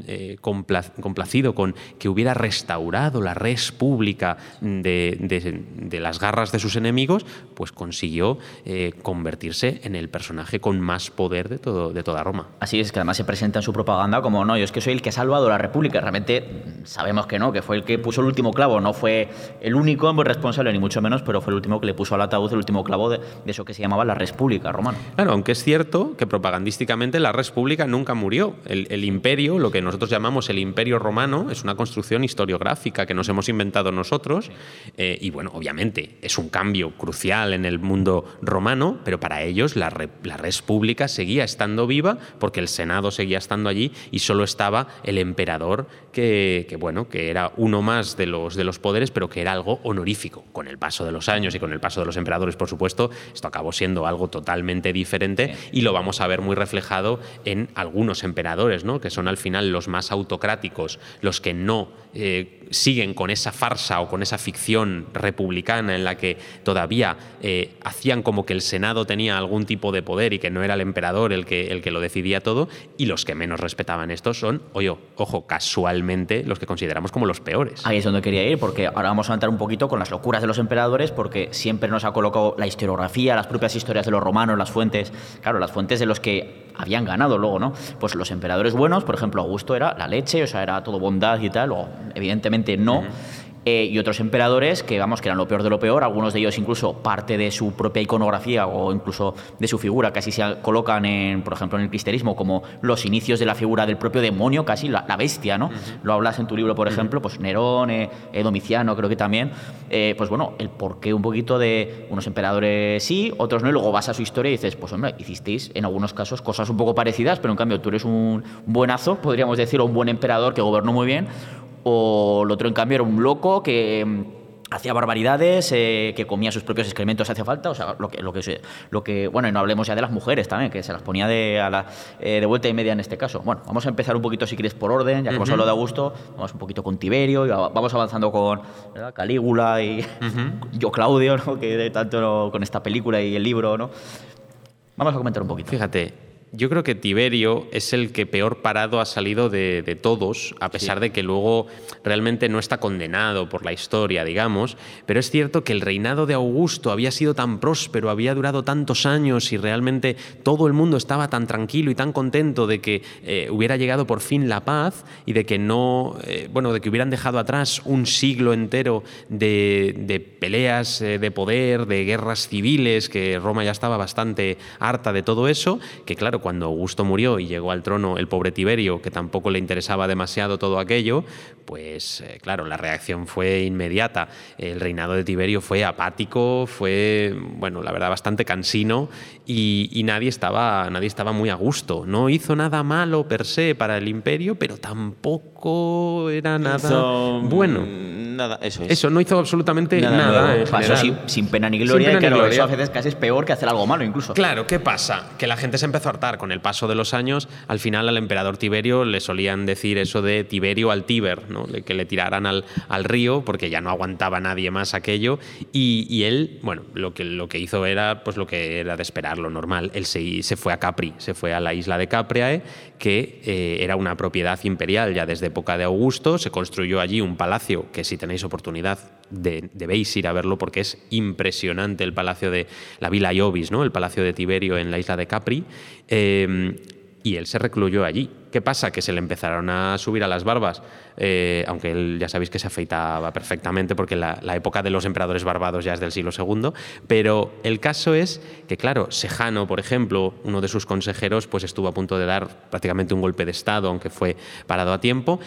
eh, complacido con que hubiera restaurado la res pública de, de, de las garras de sus enemigos, pues consiguió eh, convertirse en el personaje con más poder de, todo, de toda Roma. Así es, que además se presenta en su propaganda como, no, yo es que soy el que ha salvado la República. Realmente sabemos que no, que fue el que puso el último clavo, no fue el único responsable, ni mucho menos, pero fue el último que le puso al ataúd el último clavo de, de eso que se llamaba la República romana. Claro, aunque es cierto que propagandísticamente la República nunca murió. El, el, imperio, lo que nosotros llamamos el imperio romano, es una construcción historiográfica que nos hemos inventado nosotros. Eh, y bueno, obviamente es un cambio crucial en el mundo romano, pero para ellos la, la República seguía estando viva porque el Senado seguía estando allí y solo estaba el emperador que, que, bueno, que era uno más de los, de los poderes, pero que era algo honorífico. Con el paso de los años y con el paso de los emperadores, por supuesto, esto acabó siendo algo totalmente diferente y lo vamos a ver muy reflejado en algunos emperadores, ¿no? que son al final los más autocráticos, los que no eh, siguen con esa farsa o con esa ficción republicana en la que todavía eh, hacían como que el Senado tenía algún tipo de poder y que no era el emperador el que, el que lo decidía todo, y los que menos respetaban esto son, oye, ojo, casualmente los que consideramos como los peores. Ahí es donde quería ir, porque ahora vamos a entrar un poquito con las locuras de los emperadores, porque siempre nos ha colocado la historiografía, las propias historias de los romanos, las fuentes, claro, las fuentes de los que habían ganado luego, ¿no? Pues los emperadores buenos, por ejemplo, Augusto era la leche, o sea, era todo bondad y tal, o evidentemente no. Eh, y otros emperadores que, vamos, que eran lo peor de lo peor, algunos de ellos incluso parte de su propia iconografía o incluso de su figura, casi se colocan, en, por ejemplo, en el cristianismo como los inicios de la figura del propio demonio, casi la, la bestia, ¿no? Uh -huh. Lo hablas en tu libro, por ejemplo, pues Nerón, eh, Domiciano, creo que también, eh, pues bueno, el porqué un poquito de unos emperadores sí, otros no, y luego vas a su historia y dices, pues hombre, hicisteis en algunos casos cosas un poco parecidas, pero en cambio tú eres un buenazo, podríamos decir, o un buen emperador que gobernó muy bien, o el otro en cambio era un loco que hacía barbaridades, eh, que comía sus propios excrementos si hacía falta, o sea, lo que, lo que, lo que, bueno, y no hablemos ya de las mujeres también, que se las ponía de, a la, eh, de vuelta y media en este caso. Bueno, vamos a empezar un poquito, si quieres, por orden, ya que hemos hablado de Augusto, vamos un poquito con Tiberio, y vamos avanzando con Calígula y yo Claudio, ¿no? que de tanto con esta película y el libro, ¿no? Vamos a comentar un poquito. Fíjate, yo creo que Tiberio es el que peor parado ha salido de, todos, a pesar de que luego realmente no está condenado por la historia, digamos. Pero es cierto que el reinado de Augusto había sido tan próspero, había durado tantos años y realmente todo el mundo estaba tan tranquilo y tan contento de que eh, hubiera llegado por fin la paz y de que no, eh, bueno, de que hubieran dejado atrás un siglo entero de, peleas eh, de poder, de guerras civiles, que Roma ya estaba bastante harta de todo eso, que claro, cuando Augusto murió y llegó al trono el pobre Tiberio, que tampoco le interesaba demasiado todo aquello, pues eh, claro, la reacción fue inmediata. El reinado de Tiberio fue apático, fue, bueno, la verdad, bastante cansino y, nadie, estaba, nadie estaba muy a gusto. No hizo nada malo per se para el imperio, pero tampoco era nada bueno nada, eso es. Eso, no hizo absolutamente nada. Pasó sin, pena ni gloria, y claro, eso a veces casi es peor que hacer algo malo incluso. Claro, ¿qué pasa? Que la gente se empezó a hartar con el paso de los años. Al final al emperador Tiberio le solían decir eso de Tiberio al Tíber, ¿no? que le tiraran al, al río porque ya no aguantaba nadie más aquello. Y, él, bueno, lo que, lo que hizo era pues lo que era de esperar, lo normal. Él se, fue a Capri, se fue a la isla de Capriae, que eh, era una propiedad imperial ya desde época de Augusto. Se construyó allí un palacio que si tenéis oportunidad debéis ir a verlo porque es impresionante el palacio de la Villa Iobis, ¿no? el palacio de Tiberio en la isla de Capri. Eh, y él se recluyó allí. ¿Qué pasa? Que se le empezaron a subir a las barbas, eh, aunque él ya sabéis que se afeitaba perfectamente porque la, la, época de los emperadores barbados ya es del siglo II, pero el caso es que, claro, Sejano, por ejemplo, uno de sus consejeros, pues estuvo a punto de dar prácticamente un golpe de Estado, aunque fue parado a tiempo,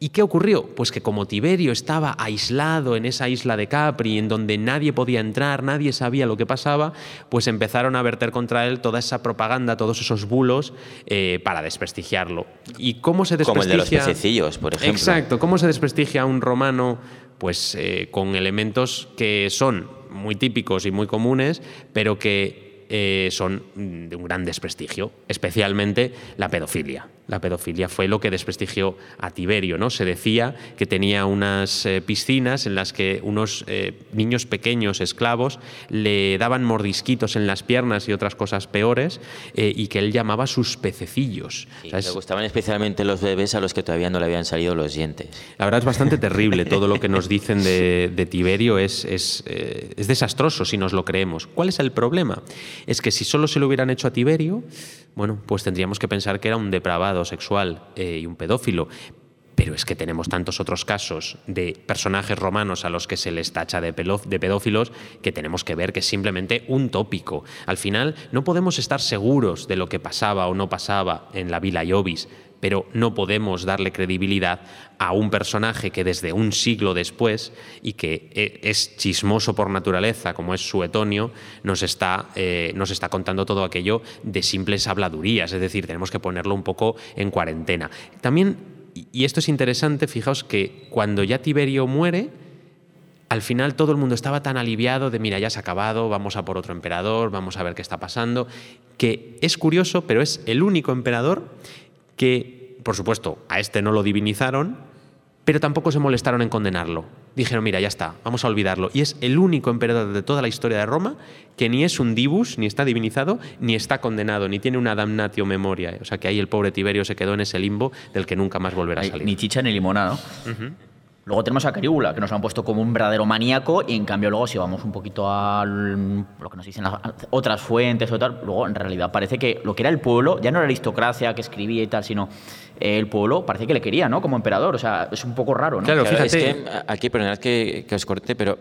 ¿Y qué ocurrió? Pues que como Tiberio estaba aislado en esa isla de Capri, en donde nadie podía entrar, nadie sabía lo que pasaba, pues empezaron a verter contra él toda esa propaganda, todos esos bulos eh, para desprestigiarlo. ¿Y cómo se desprestigia? Como el de los pececillos, por ejemplo. Exacto. ¿Cómo se desprestigia a un romano? Pues eh, con elementos que son muy típicos y muy comunes, pero que eh, son de un gran desprestigio, especialmente la pedofilia. La pedofilia fue lo que desprestigió a Tiberio, ¿no? Se decía que tenía unas eh, piscinas en las que unos eh, niños pequeños esclavos le daban mordisquitos en las piernas y otras cosas peores eh, y que él llamaba sus pececillos. le gustaban especialmente los bebés a los que todavía no le habían salido los dientes. La verdad es bastante terrible todo lo que nos dicen de, Tiberio es, es, es desastroso si nos lo creemos. ¿Cuál es el problema? Es que si solo se lo hubieran hecho a Tiberio, bueno, pues tendríamos que pensar que era un depravado sexual eh, y un pedófilo. Pero es que tenemos tantos otros casos de personajes romanos a los que se les tacha de, pedófilos que tenemos que ver que es simplemente un tópico. Al final no podemos estar seguros de lo que pasaba o no pasaba en la Villa Iobis, pero no podemos darle credibilidad a un personaje que desde un siglo después y que e, es chismoso por naturaleza, como es Suetonio, nos está, eh, nos está contando todo aquello de simples habladurías, es decir, tenemos que ponerlo un poco en cuarentena. También, y esto es interesante, fijaos que cuando ya Tiberio muere, al final todo el mundo estaba tan aliviado de, mira, ya se ha acabado, vamos a por otro emperador, vamos a ver qué está pasando, que es curioso, pero es el único emperador que, por supuesto, a este no lo divinizaron, pero tampoco se molestaron en condenarlo. Dijeron, mira, ya está, vamos a olvidarlo. Y es el único emperador de toda la historia de Roma que ni es un divus, ni está divinizado, ni está condenado, ni tiene una damnatio memoria. O sea que ahí el pobre Tiberio se quedó en ese limbo del que nunca más volverá a salir. Ni chicha ni limonada, Luego tenemos a Carígula, que nos han puesto como un verdadero maníaco, y en cambio luego si vamos un poquito a lo que nos dicen las otras fuentes o tal, luego en realidad parece que lo que era el pueblo, ya no era la aristocracia que escribía y tal, sino el pueblo parece que le quería, ¿no? Como emperador, o sea, es un poco raro, ¿no? Claro, fíjate. Es que aquí, perdonad que, que os corte, pero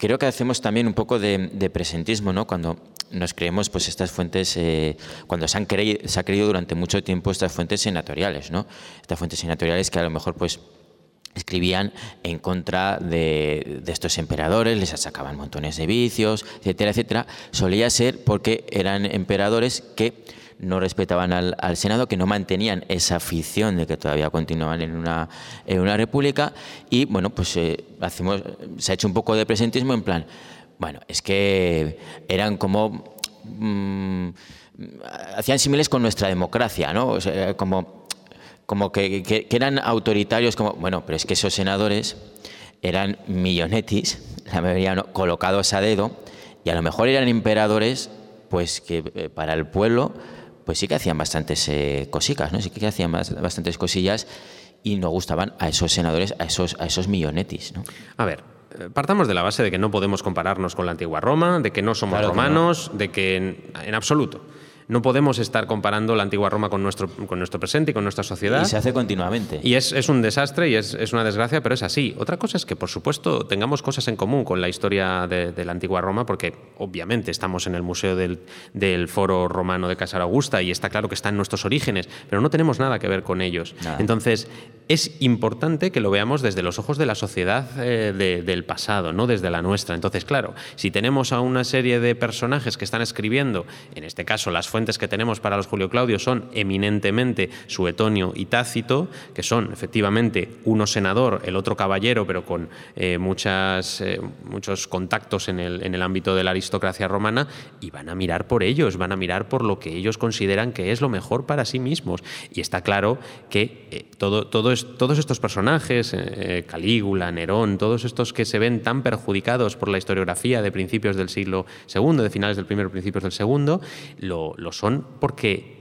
creo que hacemos también un poco de, presentismo, ¿no? Cuando nos creemos pues estas fuentes, eh, cuando se, han creído, se ha creído durante mucho tiempo estas fuentes senatoriales, ¿no? Estas fuentes senatoriales que a lo mejor pues escribían en contra de, estos emperadores, les achacaban montones de vicios, etcétera, etcétera. Solía ser porque eran emperadores que no respetaban al, Senado, que no mantenían esa afición de que todavía continuaban en una, en una república. Y bueno, pues eh, hacemos, se ha hecho un poco de presentismo en plan, bueno, es que eran como... Mm, hacían similes con nuestra democracia, ¿no? como como que, eran autoritarios, como, bueno, pero es que esos senadores eran millonetis, la mayoría colocados a dedo, y a lo mejor eran emperadores, pues que eh, para el pueblo, pues sí que hacían bastantes eh, cositas, ¿no? Sí que hacían bastantes cosillas y no gustaban a esos senadores, a esos, a esos millonetis, ¿no? A ver, eh, partamos de la base de que no podemos compararnos con la antigua Roma, de que no somos romanos, de que en absoluto. No podemos estar comparando la antigua Roma con nuestro, con nuestro presente y con nuestra sociedad. Y se hace continuamente. Y es, un desastre y es, una desgracia, pero es así. Otra cosa es que, por supuesto, tengamos cosas en común con la historia de, la antigua Roma, porque obviamente estamos en el Museo del, Foro Romano de Casar Augusta y está claro que está en nuestros orígenes, pero no tenemos nada que ver con ellos. Entonces, es importante que lo veamos desde los ojos de la sociedad eh, del pasado, no desde la nuestra. Entonces, claro, si tenemos a una serie de personajes que están escribiendo, en este caso las fuentes que tenemos para los Julio Claudio son eminentemente Suetonio y Tácito, que son efectivamente uno senador, el otro caballero, pero con eh, muchas, eh, muchos contactos en el, en el ámbito de la aristocracia romana, y van a mirar por ellos, van a mirar por lo que ellos consideran que es lo mejor para sí mismos. Y está claro que eh, todo, todos estos personajes, Calígula, Nerón, todos estos que se ven tan perjudicados por la historiografía de principios del siglo II, de finales del primero, principios del segundo, lo son porque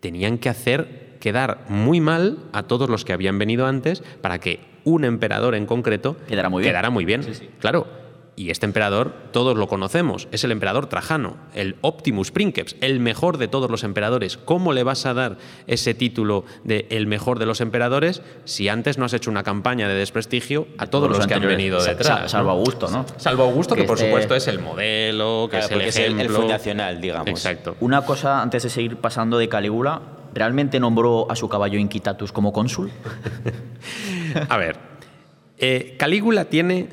tenían que hacer quedar muy mal a todos los que habían venido antes para que un emperador en concreto quedara muy bien. Quedara muy bien. Claro, y este emperador todos lo conocemos, es el emperador Trajano, el Optimus Princeps, el mejor de todos los emperadores. ¿Cómo le vas a dar ese título de el mejor de los emperadores si antes no has hecho una campaña de desprestigio a todos, los, que han venido detrás? Salvo Augusto, ¿no? Salvo Augusto, que, por este supuesto es el modelo, que es el ejemplo. Es el, fundacional, digamos. Exacto. Una cosa, antes de seguir pasando de Calígula, ¿realmente nombró a su caballo Inquitatus como cónsul? a ver, eh, Calígula tiene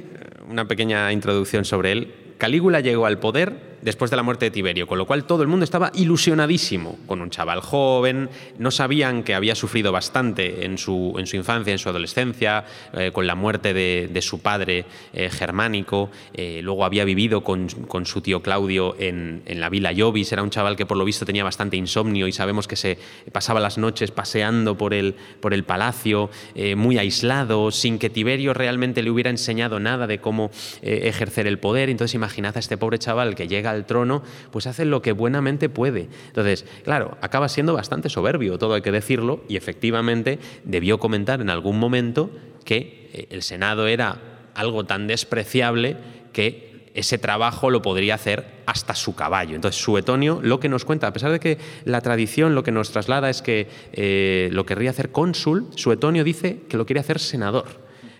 una pequeña introducción sobre él. Calígula llegó al poder después de la muerte de Tiberio, con lo cual todo el mundo estaba ilusionadísimo con un chaval joven, no sabían que había sufrido bastante en su, en su infancia, en su adolescencia, eh, con la muerte de, su padre eh, germánico, eh, luego había vivido con, su tío Claudio en, la vila Jovis, era un chaval que por lo visto tenía bastante insomnio y sabemos que se pasaba las noches paseando por el, por el palacio, muy aislado, sin que Tiberio realmente le hubiera enseñado nada de cómo ejercer el poder, entonces imaginad a este pobre chaval que llega al trono, pues hace lo que buenamente puede. Entonces, claro, acaba siendo bastante soberbio, todo hay que decirlo, y efectivamente debió comentar en algún momento que eh, el Senado era algo tan despreciable que ese trabajo lo podría hacer hasta su caballo. Entonces, Suetonio lo que nos cuenta, a pesar de que la tradición lo que nos traslada es que eh, lo querría hacer cónsul, Suetonio dice que lo quiere hacer senador,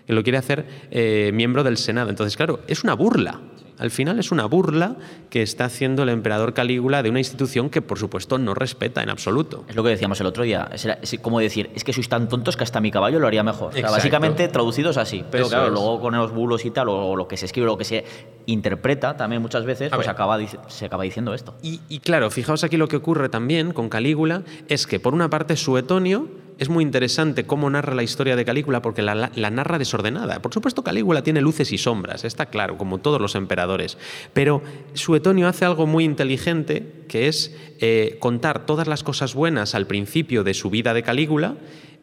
que lo quiere hacer eh, miembro del Senado. Entonces, claro, es una burla al final es una burla que está haciendo el emperador Calígula de una institución que, por supuesto, no respeta en absoluto. Es lo que decíamos el otro día. Es, como decir, es que sois tan tontos que hasta mi caballo lo haría mejor. básicamente traducidos así. Pero claro, luego con los bulos y tal, o lo que se escribe, lo que se interpreta también muchas veces, pues acaba, se acaba diciendo esto. Y, y claro, fijaos aquí lo que ocurre también con Calígula, es que por una parte Suetonio es muy interesante cómo narra la historia de Calígula porque la, narra desordenada. Por supuesto, Calígula tiene luces y sombras, está claro, como todos los emperadores. Pero Suetonio hace algo muy inteligente, que es eh, contar todas las cosas buenas al principio de su vida de Calígula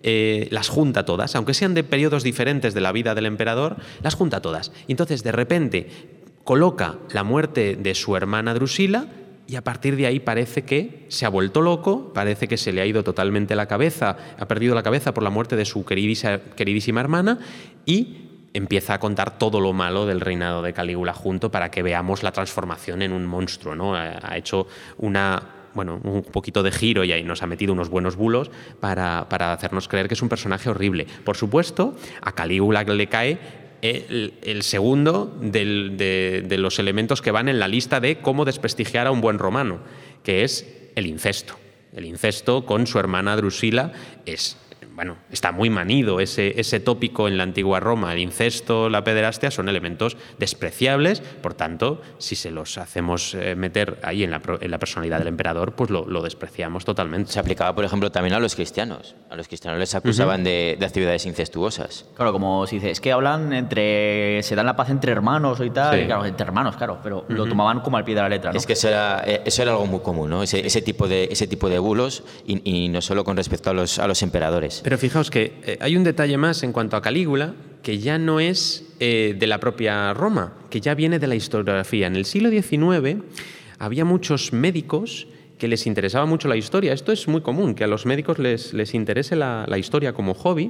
eh, las junta todas, aunque sean de periodos diferentes de la vida del emperador, las junta todas. Entonces, de repente, coloca la muerte de su hermana Drusila y a partir de ahí parece que se ha vuelto loco, parece que se le ha ido totalmente la cabeza, ha perdido la cabeza por la muerte de su queridísima, hermana y empieza a contar todo lo malo del reinado de Calígula junto para que veamos la transformación en un monstruo. ¿no? Ha hecho una, bueno, un poquito de giro y ahí nos ha metido unos buenos bulos para, para hacernos creer que es un personaje horrible. Por supuesto, a Calígula le cae el, segundo de, los elementos que van en la lista de cómo desprestigiar a un buen romano, que es el incesto. El incesto con su hermana Drusila es bueno, está muy manido ese, ese tópico en la antigua Roma. El incesto, la pederastia son elementos despreciables, por tanto, si se los hacemos eh, meter ahí en la, en la, personalidad del emperador, pues lo, lo, despreciamos totalmente. Se aplicaba, por ejemplo, también a los cristianos. A los cristianos les acusaban uh -huh. de, de, actividades incestuosas. Claro, como se dice, es que hablan entre. se dan la paz entre hermanos y tal. Sí. Y claro, entre hermanos, claro, pero uh -huh. lo tomaban como al pie de la letra. ¿no? Es que eso era, eh, eso era algo muy común, ¿no? Ese, ese, tipo, de, ese tipo de bulos, y, y no solo con respecto a los, a los emperadores. Pero fijaos que eh, hay un detalle más en cuanto a Calígula, que ya no es eh, de la propia Roma, que ya viene de la historiografía. En el siglo XIX había muchos médicos que les interesaba mucho la historia. Esto es muy común, que a los médicos les, les interese la, la, historia como hobby,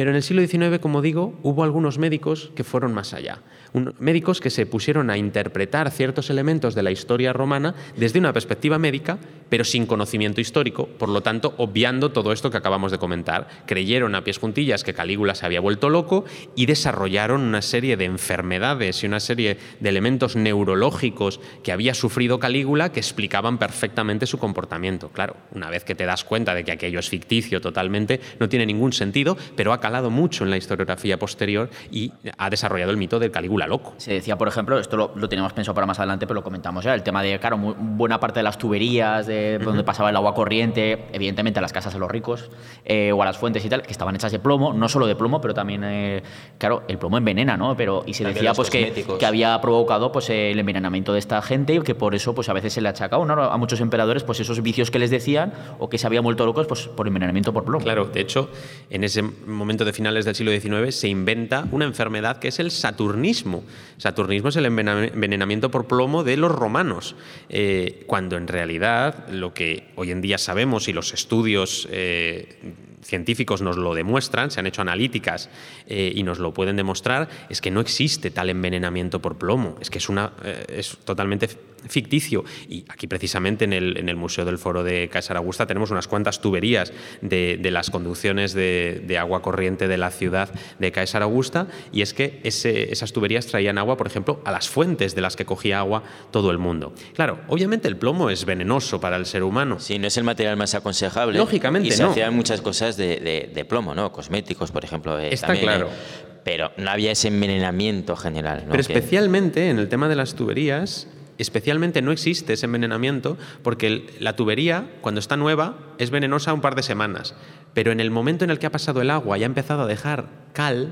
pero en el siglo XIX, como digo, hubo algunos médicos que fueron más allá. Un, médicos que se pusieron a interpretar ciertos elementos de la historia romana desde una perspectiva médica, pero sin conocimiento histórico, por lo tanto, obviando todo esto que acabamos de comentar. Creyeron a pies juntillas que Calígula se había vuelto loco y desarrollaron una serie de enfermedades y una serie de elementos neurológicos que había sufrido Calígula que explicaban perfectamente su comportamiento. Claro, una vez que te das cuenta de que aquello es ficticio totalmente, no tiene ningún sentido, pero ha calado mucho en la historiografía posterior y ha desarrollado el mito del Calígula loco. Se decía, por ejemplo, esto lo, lo teníamos pensado para más adelante, pero lo comentamos ya, el tema de, claro, muy, buena parte de las tuberías, de uh -huh. donde pasaba el agua corriente, evidentemente a las casas de los ricos eh, o a las fuentes y tal, que estaban hechas de plomo, no solo de plomo, pero también, eh, claro, el plomo envenena, ¿no? Pero, y se también decía pues que, que, había provocado pues, el envenenamiento de esta gente y que por eso pues, a veces se le achacaba ¿no? a muchos emperadores pues, esos vicios que les decían o que se habían vuelto locos pues, por envenenamiento por plomo. Claro, de hecho, en ese momento de finales del siglo XIX se inventa una enfermedad que es el saturnismo. Saturnismo es el envenenamiento por plomo de los romanos, eh, cuando en realidad lo que hoy en día sabemos y los estudios eh, científicos nos lo demuestran, se han hecho analíticas eh, y nos lo pueden demostrar, es que no existe tal envenenamiento por plomo, es que es, una, eh, es totalmente ficticio. Y aquí precisamente en el, en el, Museo del Foro de Caesar Augusta tenemos unas cuantas tuberías de, de las conducciones de, de, agua corriente de la ciudad de Caesar Augusta y es que ese, esas tuberías traían agua, por ejemplo, a las fuentes de las que cogía agua todo el mundo. Claro, obviamente el plomo es venenoso para el ser humano. Sí, no es el material más aconsejable. Lógicamente y se no. hacían muchas cosas de, de, de, plomo, ¿no? Cosméticos, por ejemplo. Eh, Está también, claro. Eh, pero no había ese envenenamiento general. ¿no? Pero especialmente en el tema de las tuberías, especialmente no existe ese envenenamiento porque la tubería, cuando está nueva, es venenosa un par de semanas. Pero en el momento en el que ha pasado el agua y ha empezado a dejar cal,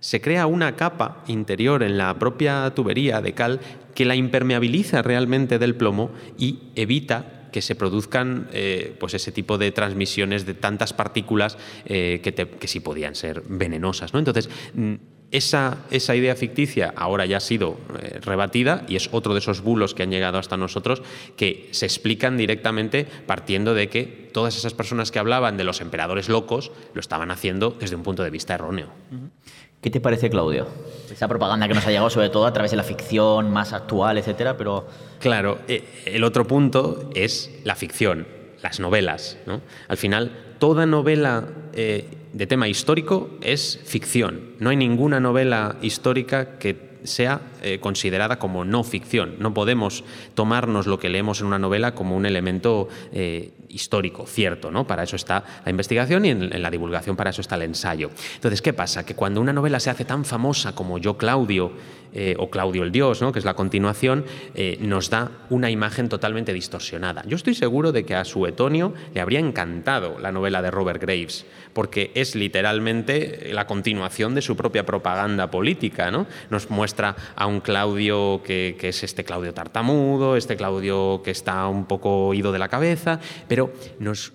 se crea una capa interior en la propia tubería de cal que la impermeabiliza realmente del plomo y evita que se produzcan eh, pues ese tipo de transmisiones de tantas partículas eh, que, te, que, sí podían ser venenosas. ¿no? Entonces, esa, esa, idea ficticia ahora ya ha sido eh, rebatida y es otro de esos bulos que han llegado hasta nosotros que se explican directamente partiendo de que todas esas personas que hablaban de los emperadores locos lo estaban haciendo desde un punto de vista erróneo. ¿Qué te parece, Claudio? Esa propaganda que nos ha llegado sobre todo a través de la ficción más actual, etcétera, pero... Claro, eh, el otro punto es la ficción, las novelas. ¿no? Al final, toda novela eh, de tema histórico es ficción. No hay ninguna novela histórica que sea eh, considerada como no ficción. No podemos tomarnos lo que leemos en una novela como un elemento eh, histórico, cierto, ¿no? Para eso está la investigación y en, en, la divulgación para eso está el ensayo. Entonces, ¿qué pasa? Que cuando una novela se hace tan famosa como Yo Claudio eh, o Claudio el Dios, ¿no? que es la continuación, eh, nos da una imagen totalmente distorsionada. Yo estoy seguro de que a Suetonio le habría encantado la novela de Robert Graves, porque es literalmente la continuación de su propia propaganda política. ¿no? Nos muestra a un Claudio que, es este Claudio tartamudo, este Claudio que está un poco ido de la cabeza, pero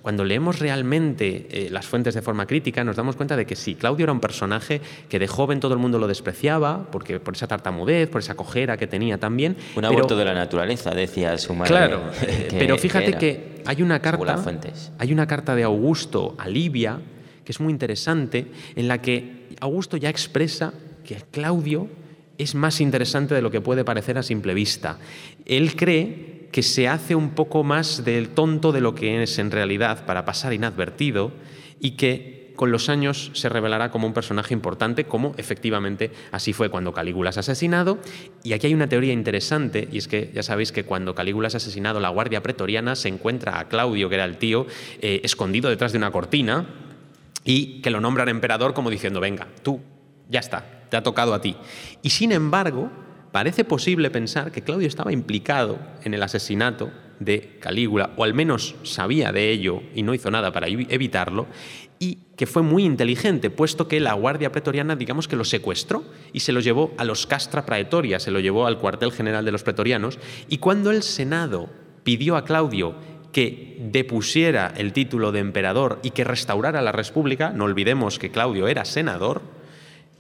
cuando leemos realmente eh, las fuentes de forma crítica nos damos cuenta de que sí, Claudio era un personaje que de joven todo el mundo lo despreciaba porque por esa tartamudez, por esa cojera que tenía también. Un aborto de la naturaleza, decía su madre. Claro, que, pero fíjate que, que, hay una carta, hay una carta de Augusto a Livia que es muy interesante, en la que Augusto ya expresa que Claudio es más interesante de lo que puede parecer a simple vista. Él cree que se hace un poco más del tonto de lo que es en realidad para pasar inadvertido y que con los años se revelará como un personaje importante, como efectivamente así fue cuando Calígula es asesinado. Y aquí hay una teoría interesante, y es que ya sabéis que cuando Calígula es asesinado, la guardia pretoriana se encuentra a Claudio, que era el tío, eh, escondido detrás de una cortina, y que lo nombran emperador como diciendo, venga, tú, ya está, te ha tocado a ti. Y sin embargo, parece posible pensar que Claudio estaba implicado en el asesinato de Calígula, o al menos sabía de ello y no hizo nada para evitarlo, y que fue muy inteligente, puesto que la Guardia Pretoriana, digamos que lo secuestró y se lo llevó a los Castra Praetoria, se lo llevó al cuartel general de los pretorianos, y cuando el Senado pidió a Claudio que depusiera el título de emperador y que restaurara la república, no olvidemos que Claudio era senador,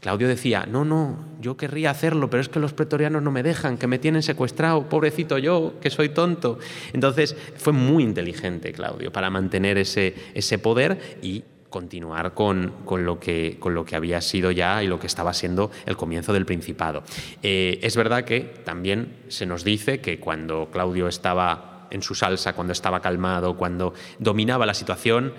Claudio decía, no, no, yo querría hacerlo, pero es que los pretorianos no me dejan, que me tienen secuestrado, pobrecito yo, que soy tonto. Entonces fue muy inteligente Claudio para mantener ese, ese poder y continuar con, lo que, con lo que había sido ya y lo que estaba siendo el comienzo del Principado. Eh, es verdad que también se nos dice que cuando Claudio estaba en su salsa, cuando estaba calmado, cuando dominaba la situación,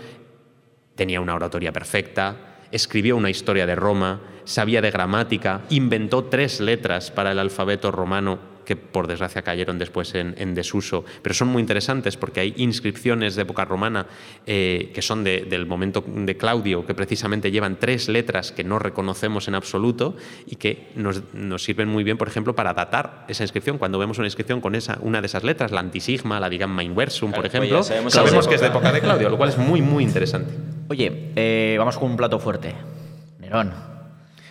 tenía una oratoria perfecta, escribió una historia de Roma, sabía de gramática, inventó tres letras para el alfabeto romano que por desgracia cayeron después en, desuso, pero son muy interesantes porque hay inscripciones de época romana eh, que son del momento de Claudio, que precisamente llevan tres letras que no reconocemos en absoluto y que nos, sirven muy bien, por ejemplo, para datar esa inscripción. Cuando vemos una inscripción con esa, una de esas letras, la antisigma, la digamma inversum, por ejemplo, sabemos, que es de época de Claudio, lo cual es muy, muy interesante. Oye, eh, vamos con un plato fuerte. Nerón.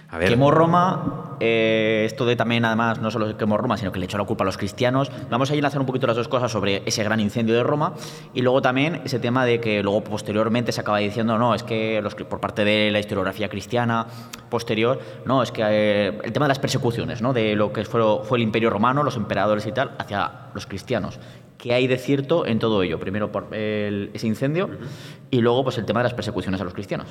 A ver. Quemó Roma, eh, esto de también, además, no solo quemó Roma, sino que le echó la culpa a los cristianos. Vamos a enlazar un poquito las dos cosas sobre ese gran incendio de Roma y luego también ese tema de que luego posteriormente se acaba diciendo, no, es que los, por parte de la historiografía cristiana posterior, no, es que eh, el tema de las persecuciones, ¿no? de lo que fue, fue el imperio romano, los emperadores y tal, hacia los cristianos. ¿Qué hay de cierto en todo ello? Primero por ese incendio y luego pues el tema de las persecuciones a los cristianos.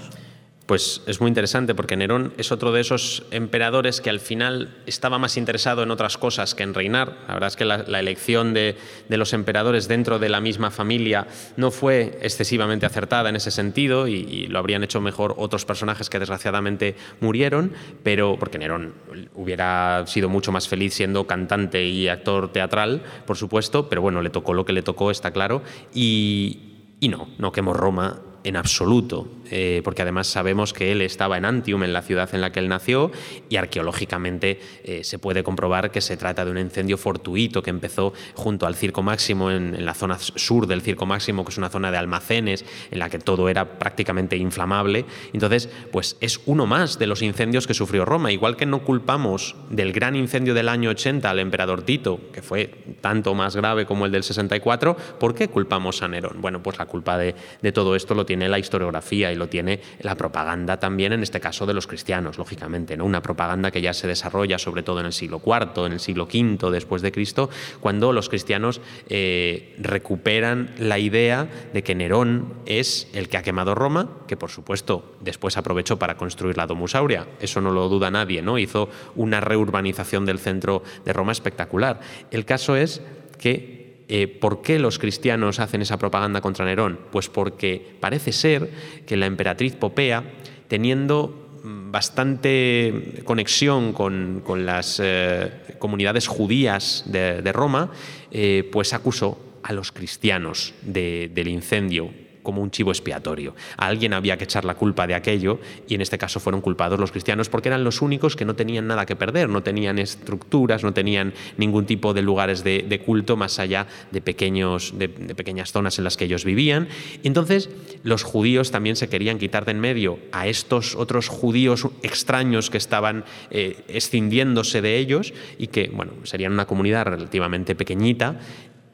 Pues es muy interesante porque Nerón es otro de esos emperadores que al final estaba más interesado en otras cosas que en reinar. La verdad es que la, elección de, los emperadores dentro de la misma familia no fue excesivamente acertada en ese sentido y, lo habrían hecho mejor otros personajes que desgraciadamente murieron, pero porque Nerón hubiera sido mucho más feliz siendo cantante y actor teatral, por supuesto, pero bueno, le tocó lo que le tocó, está claro, y, y no, no quemó Roma en absoluto, eh, porque además sabemos que él estaba en Antium, en la ciudad en la que él nació, y arqueológicamente eh, se puede comprobar que se trata de un incendio fortuito que empezó junto al Circo Máximo, en, la zona sur del Circo Máximo, que es una zona de almacenes, en la que todo era prácticamente inflamable. Entonces, pues es uno más de los incendios que sufrió Roma. Igual que no culpamos del gran incendio del año 80 al emperador Tito, que fue tanto más grave como el del 64, ¿por qué culpamos a Nerón? Bueno, pues la culpa de, de todo esto lo tiene la historiografía y lo tiene la propaganda también, en este caso de los cristianos, lógicamente, ¿no? Una propaganda que ya se desarrolla sobre todo en el siglo IV, en el siglo V después de Cristo, cuando los cristianos eh, recuperan la idea de que Nerón es el que ha quemado Roma, que por supuesto después aprovechó para construir la Domus Aurea, eso no lo duda nadie, ¿no? Hizo una reurbanización del centro de Roma espectacular. El caso es que eh, ¿Por qué los cristianos hacen esa propaganda contra Nerón? Pues porque parece ser que la emperatriz Popea, teniendo mm, bastante conexión con, las eh, comunidades judías de, Roma, eh, pues acusó a los cristianos del incendio como un chivo expiatorio. A alguien había que echar la culpa de aquello y en este caso fueron culpados los cristianos porque eran los únicos que no tenían nada que perder, no tenían estructuras, no tenían ningún tipo de lugares de, culto más allá de, pequeños, de, pequeñas zonas en las que ellos vivían. Entonces los judíos también se querían quitar de en medio a estos otros judíos extraños que estaban eh, escindiéndose de ellos y que bueno, serían una comunidad relativamente pequeñita.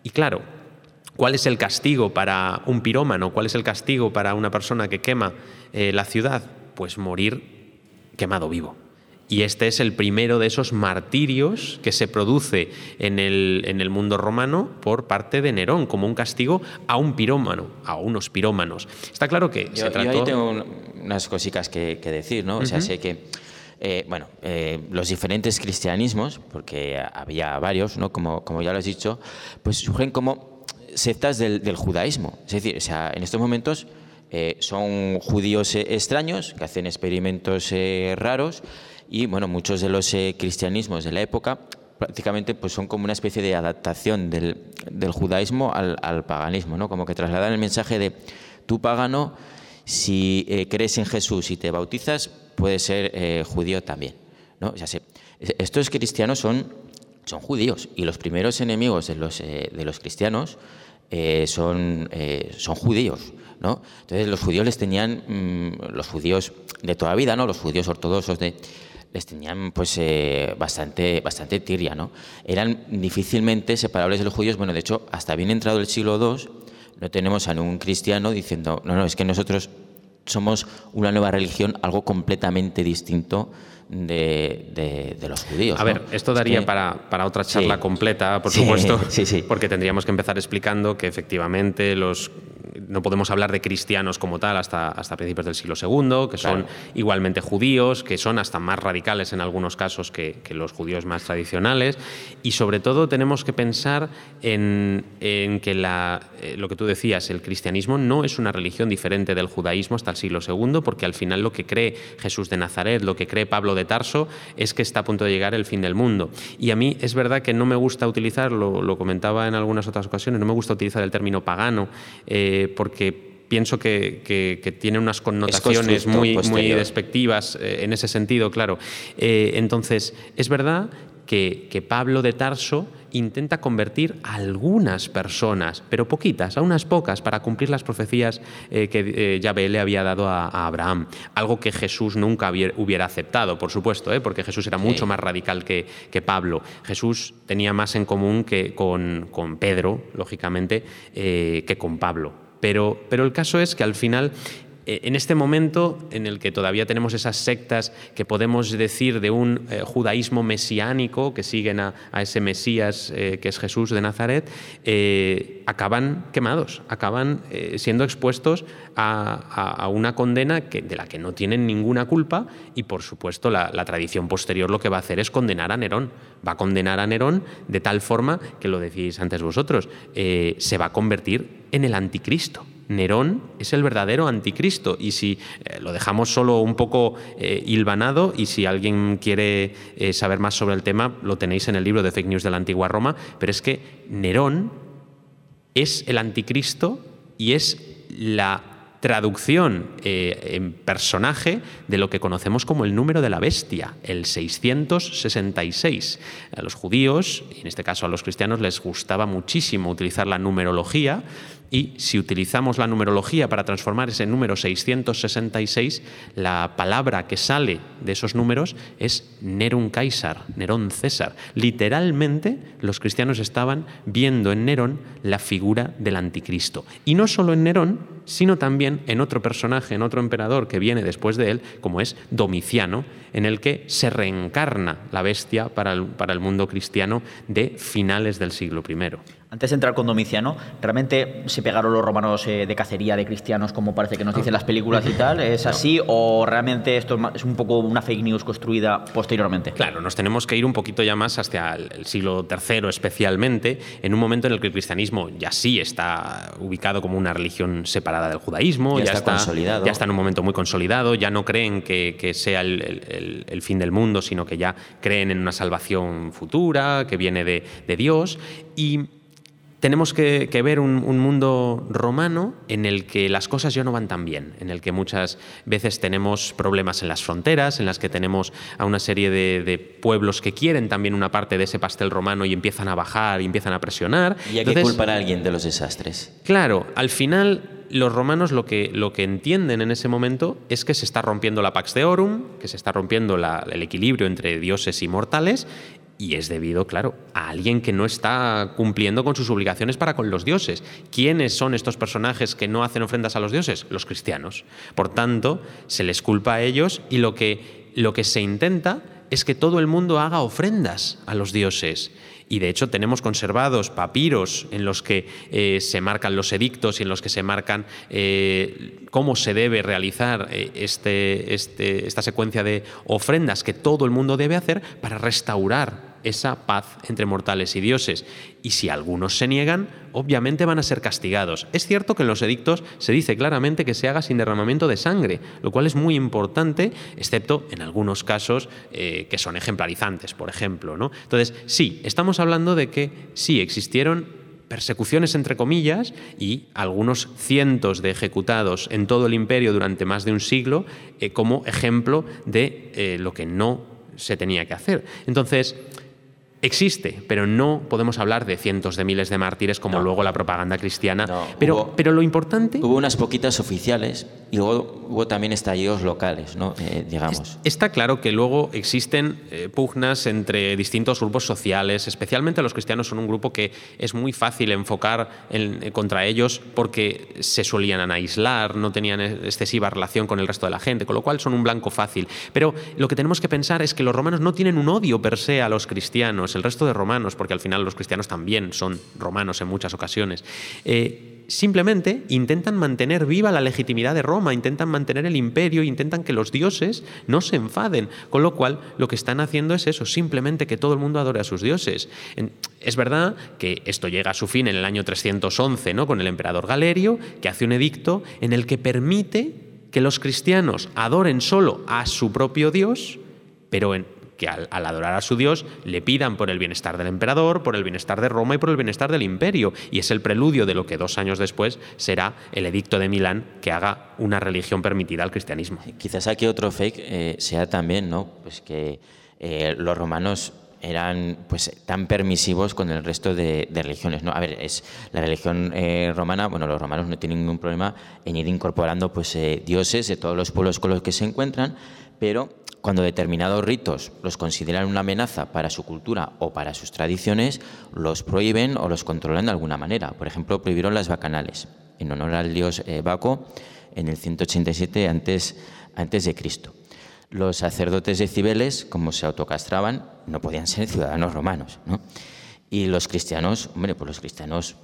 Y claro, ¿Cuál es el castigo para un pirómano? ¿Cuál es el castigo para una persona que quema eh, la ciudad? Pues morir quemado vivo. Y este es el primero de esos martirios que se produce en el, en el, mundo romano por parte de Nerón, como un castigo a un pirómano, a unos pirómanos. Está claro que yo, se trató... ahí tengo unas cositas que, decir, ¿no? O sea, sé que... Eh, bueno, eh, los diferentes cristianismos, porque había varios, ¿no? como, como ya lo has dicho, pues surgen como sectas del, judaísmo. Es decir, o sea, en estos momentos eh, son judíos eh, extraños que hacen experimentos eh, raros y bueno, muchos de los cristianismos de la época prácticamente pues son como una especie de adaptación del, judaísmo al, paganismo, ¿no? como que trasladan el mensaje de tú pagano si crees en Jesús y te bautizas, puedes ser judío también. ¿no? Ya sé, estos cristianos son, son judíos y los primeros enemigos de los cristianos son, son judíos. ¿no? Entonces los judíos les tenían, mm, los judíos de toda vida, ¿no? los judíos ortodoxos de, les tenían pues bastante, bastante tiria, ¿no? Eran difícilmente separables de los judíos. Bueno, de hecho, hasta bien entrado el siglo II, no tenemos a ningún cristiano diciendo, no, no, es que nosotros somos una nueva religión, algo completamente distinto de, los judíos. A ver, esto daría para, para, otra charla completa, por supuesto, porque tendríamos que empezar explicando que efectivamente los no podemos hablar de cristianos como tal hasta, hasta principios del siglo II, que son igualmente judíos, que son hasta más radicales en algunos casos que, los judíos más tradicionales. Y sobre todo tenemos que pensar en, que la, eh, lo que tú decías, el cristianismo no es una religión diferente del judaísmo hasta el siglo II, porque al final lo que cree Jesús de Nazaret, lo que cree Pablo de Tarso, es que está a punto de llegar el fin del mundo. Y a mí es verdad que no me gusta utilizar, lo, comentaba en algunas otras ocasiones, no me gusta utilizar el término pagano. Eh, porque pienso que, tiene unas connotaciones muy, muy despectivas eh, en ese sentido, claro. Eh, entonces, es verdad que, Pablo de Tarso intenta convertir a algunas personas, pero poquitas, a unas pocas, para cumplir las profecías eh, que Yahvé le había dado a, Abraham. Algo que Jesús nunca hubiera aceptado, por supuesto, porque Jesús era mucho más radical que, Pablo. Jesús tenía más en común que con, con Pedro, lógicamente, que con Pablo. Pero, pero el caso es que al final eh, en este momento en el que todavía tenemos esas sectas que podemos decir de un eh, judaísmo mesiánico que siguen a, ese Mesías eh, que es Jesús de Nazaret, acaban quemados, acaban siendo expuestos a, una condena que, de la que no tienen ninguna culpa y por supuesto la, la, tradición posterior lo que va a hacer es condenar a Nerón. Va a condenar a Nerón de tal forma que lo decís antes vosotros, se va a convertir en el anticristo. Nerón es el verdadero anticristo y si eh, lo dejamos solo un poco eh, hilvanado y si alguien quiere eh, saber más sobre el tema lo tenéis en el libro de Fake News de la antigua Roma, pero es que Nerón es el anticristo y es la traducción en personaje de lo que conocemos como el número de la bestia, el 666. A los judíos, y en este caso a los cristianos, les gustaba muchísimo utilizar la numerología y si utilizamos la numerología para transformar ese número 666, la palabra que sale de esos números es Nerón Caesar, Nerón César. Literalmente los cristianos estaban viendo en Nerón la figura del anticristo. Y no solo en Nerón, sino también en otro personaje, en otro emperador que viene después de él, como es Domiciano, en el que se reencarna la bestia para el, para el mundo cristiano de finales del siglo I. Antes de entrar con Domiciano, ¿realmente se pegaron los romanos eh, de cacería de cristianos como parece que nos dicen las películas y tal? ¿Es así o realmente esto es un poco una fake news construida posteriormente? Claro, nos tenemos que ir un poquito ya más hasta el siglo III especialmente, en un momento en el que el cristianismo ya sí está ubicado como una religión separada del judaísmo, ya, está, consolidado. Ya está en un momento muy consolidado, ya no creen que, sea el, fin del mundo, sino que ya creen en una salvación futura que viene de, de Dios. Y tenemos que, ver un, mundo romano en el que las cosas ya no van tan bien, en el que muchas veces tenemos problemas en las fronteras, en las que tenemos a una serie de, pueblos que quieren también una parte de ese pastel romano y empiezan a bajar y empiezan a presionar. ¿Y hay que culpar a alguien de los desastres? Claro, al final los romanos lo que, lo que entienden en ese momento es que se está rompiendo la Pax Deorum, que se está rompiendo el equilibrio entre dioses y mortales, y es debido, claro, a alguien que no está cumpliendo con sus obligaciones para con los dioses. ¿Quiénes son estos personajes que no hacen ofrendas a los dioses? Los cristianos. Por tanto, se les culpa a ellos y lo que, lo que se intenta es que todo el mundo haga ofrendas a los dioses. Y de hecho tenemos conservados papiros en los que eh, se marcan los edictos y en los que se marcan eh, cómo se debe realizar eh, este, este, esta secuencia de ofrendas que todo el mundo debe hacer para restaurar esa paz entre mortales y dioses. Y si algunos se niegan, obviamente van a ser castigados. Es cierto que en los edictos se dice claramente que se haga sin derramamiento de sangre, lo cual es muy importante, excepto en algunos casos eh, que son ejemplarizantes, por ejemplo. ¿no? Entonces, sí, estamos hablando de que sí existieron persecuciones entre comillas y algunos cientos de ejecutados en todo el imperio durante más de un siglo eh, como ejemplo de eh, lo que no se tenía que hacer. Entonces, existe, pero no podemos hablar de cientos de miles de mártires como luego la propaganda cristiana. pero, pero lo importante... Hubo unas poquitas oficiales y luego hubo también estallidos locales, ¿no? Eh, digamos. Está claro que luego existen eh, pugnas entre distintos grupos sociales, especialmente los cristianos son un grupo que es muy fácil enfocar eh, contra ellos porque se solían aislar, no tenían excesiva relación con el resto de la gente, con lo cual son un blanco fácil. Pero lo que tenemos que pensar es que los romanos no tienen un odio per se a los cristianos, el resto de romanos, porque al final los cristianos también son romanos en muchas ocasiones simplemente intentan mantener viva la legitimidad de Roma, intentan mantener el imperio, intentan que los dioses no se enfaden, con lo cual lo que están haciendo es eso, simplemente que todo el mundo adore a sus dioses. Es verdad que esto llega a su fin en el año 311, ¿no? con el emperador Galerio, que hace un edicto en el que permite que los cristianos adoren solo a su propio dios, pero en, que al, adorar a su Dios le pidan por el bienestar del emperador, por el bienestar de Roma y por el bienestar del imperio. Y es el preludio de lo que dos años después será el edicto de Milán que haga una religión permitida al cristianismo. Quizás aquí otro fake eh, sea también ¿no? pues que eh, los romanos eran pues tan permisivos con el resto de, religiones. ¿no? A ver, es la religión eh, romana, bueno, los romanos no tienen ningún problema en ir incorporando pues dioses de todos los pueblos con los que se encuentran, pero cuando determinados ritos los consideran una amenaza para su cultura o para sus tradiciones, los prohíben o los controlan de alguna manera. Por ejemplo, prohibieron las bacanales en honor al dios eh, Baco en el 187 antes, antes de Cristo. Los sacerdotes de Cibeles, como se autocastraban, no podían ser ciudadanos romanos. Y los cristianos, hombre, pues los cristianos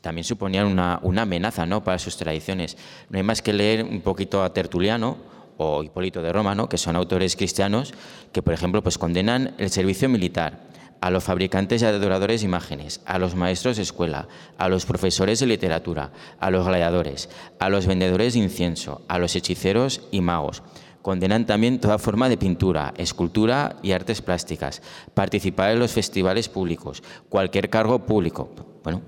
también suponían una, una amenaza ¿no? para sus tradiciones. No hay más que leer un poquito a Tertuliano o Hipólito de Roma, ¿no? que son autores cristianos que, por ejemplo, pues condenan el servicio militar a los fabricantes y adoradores de imágenes, a los maestros de escuela, a los profesores de literatura, a los gladiadores, a los vendedores de incienso, a los hechiceros y magos. Condenan también toda forma de pintura, escultura y artes plásticas, participar en los festivales públicos, cualquier cargo público. Bueno,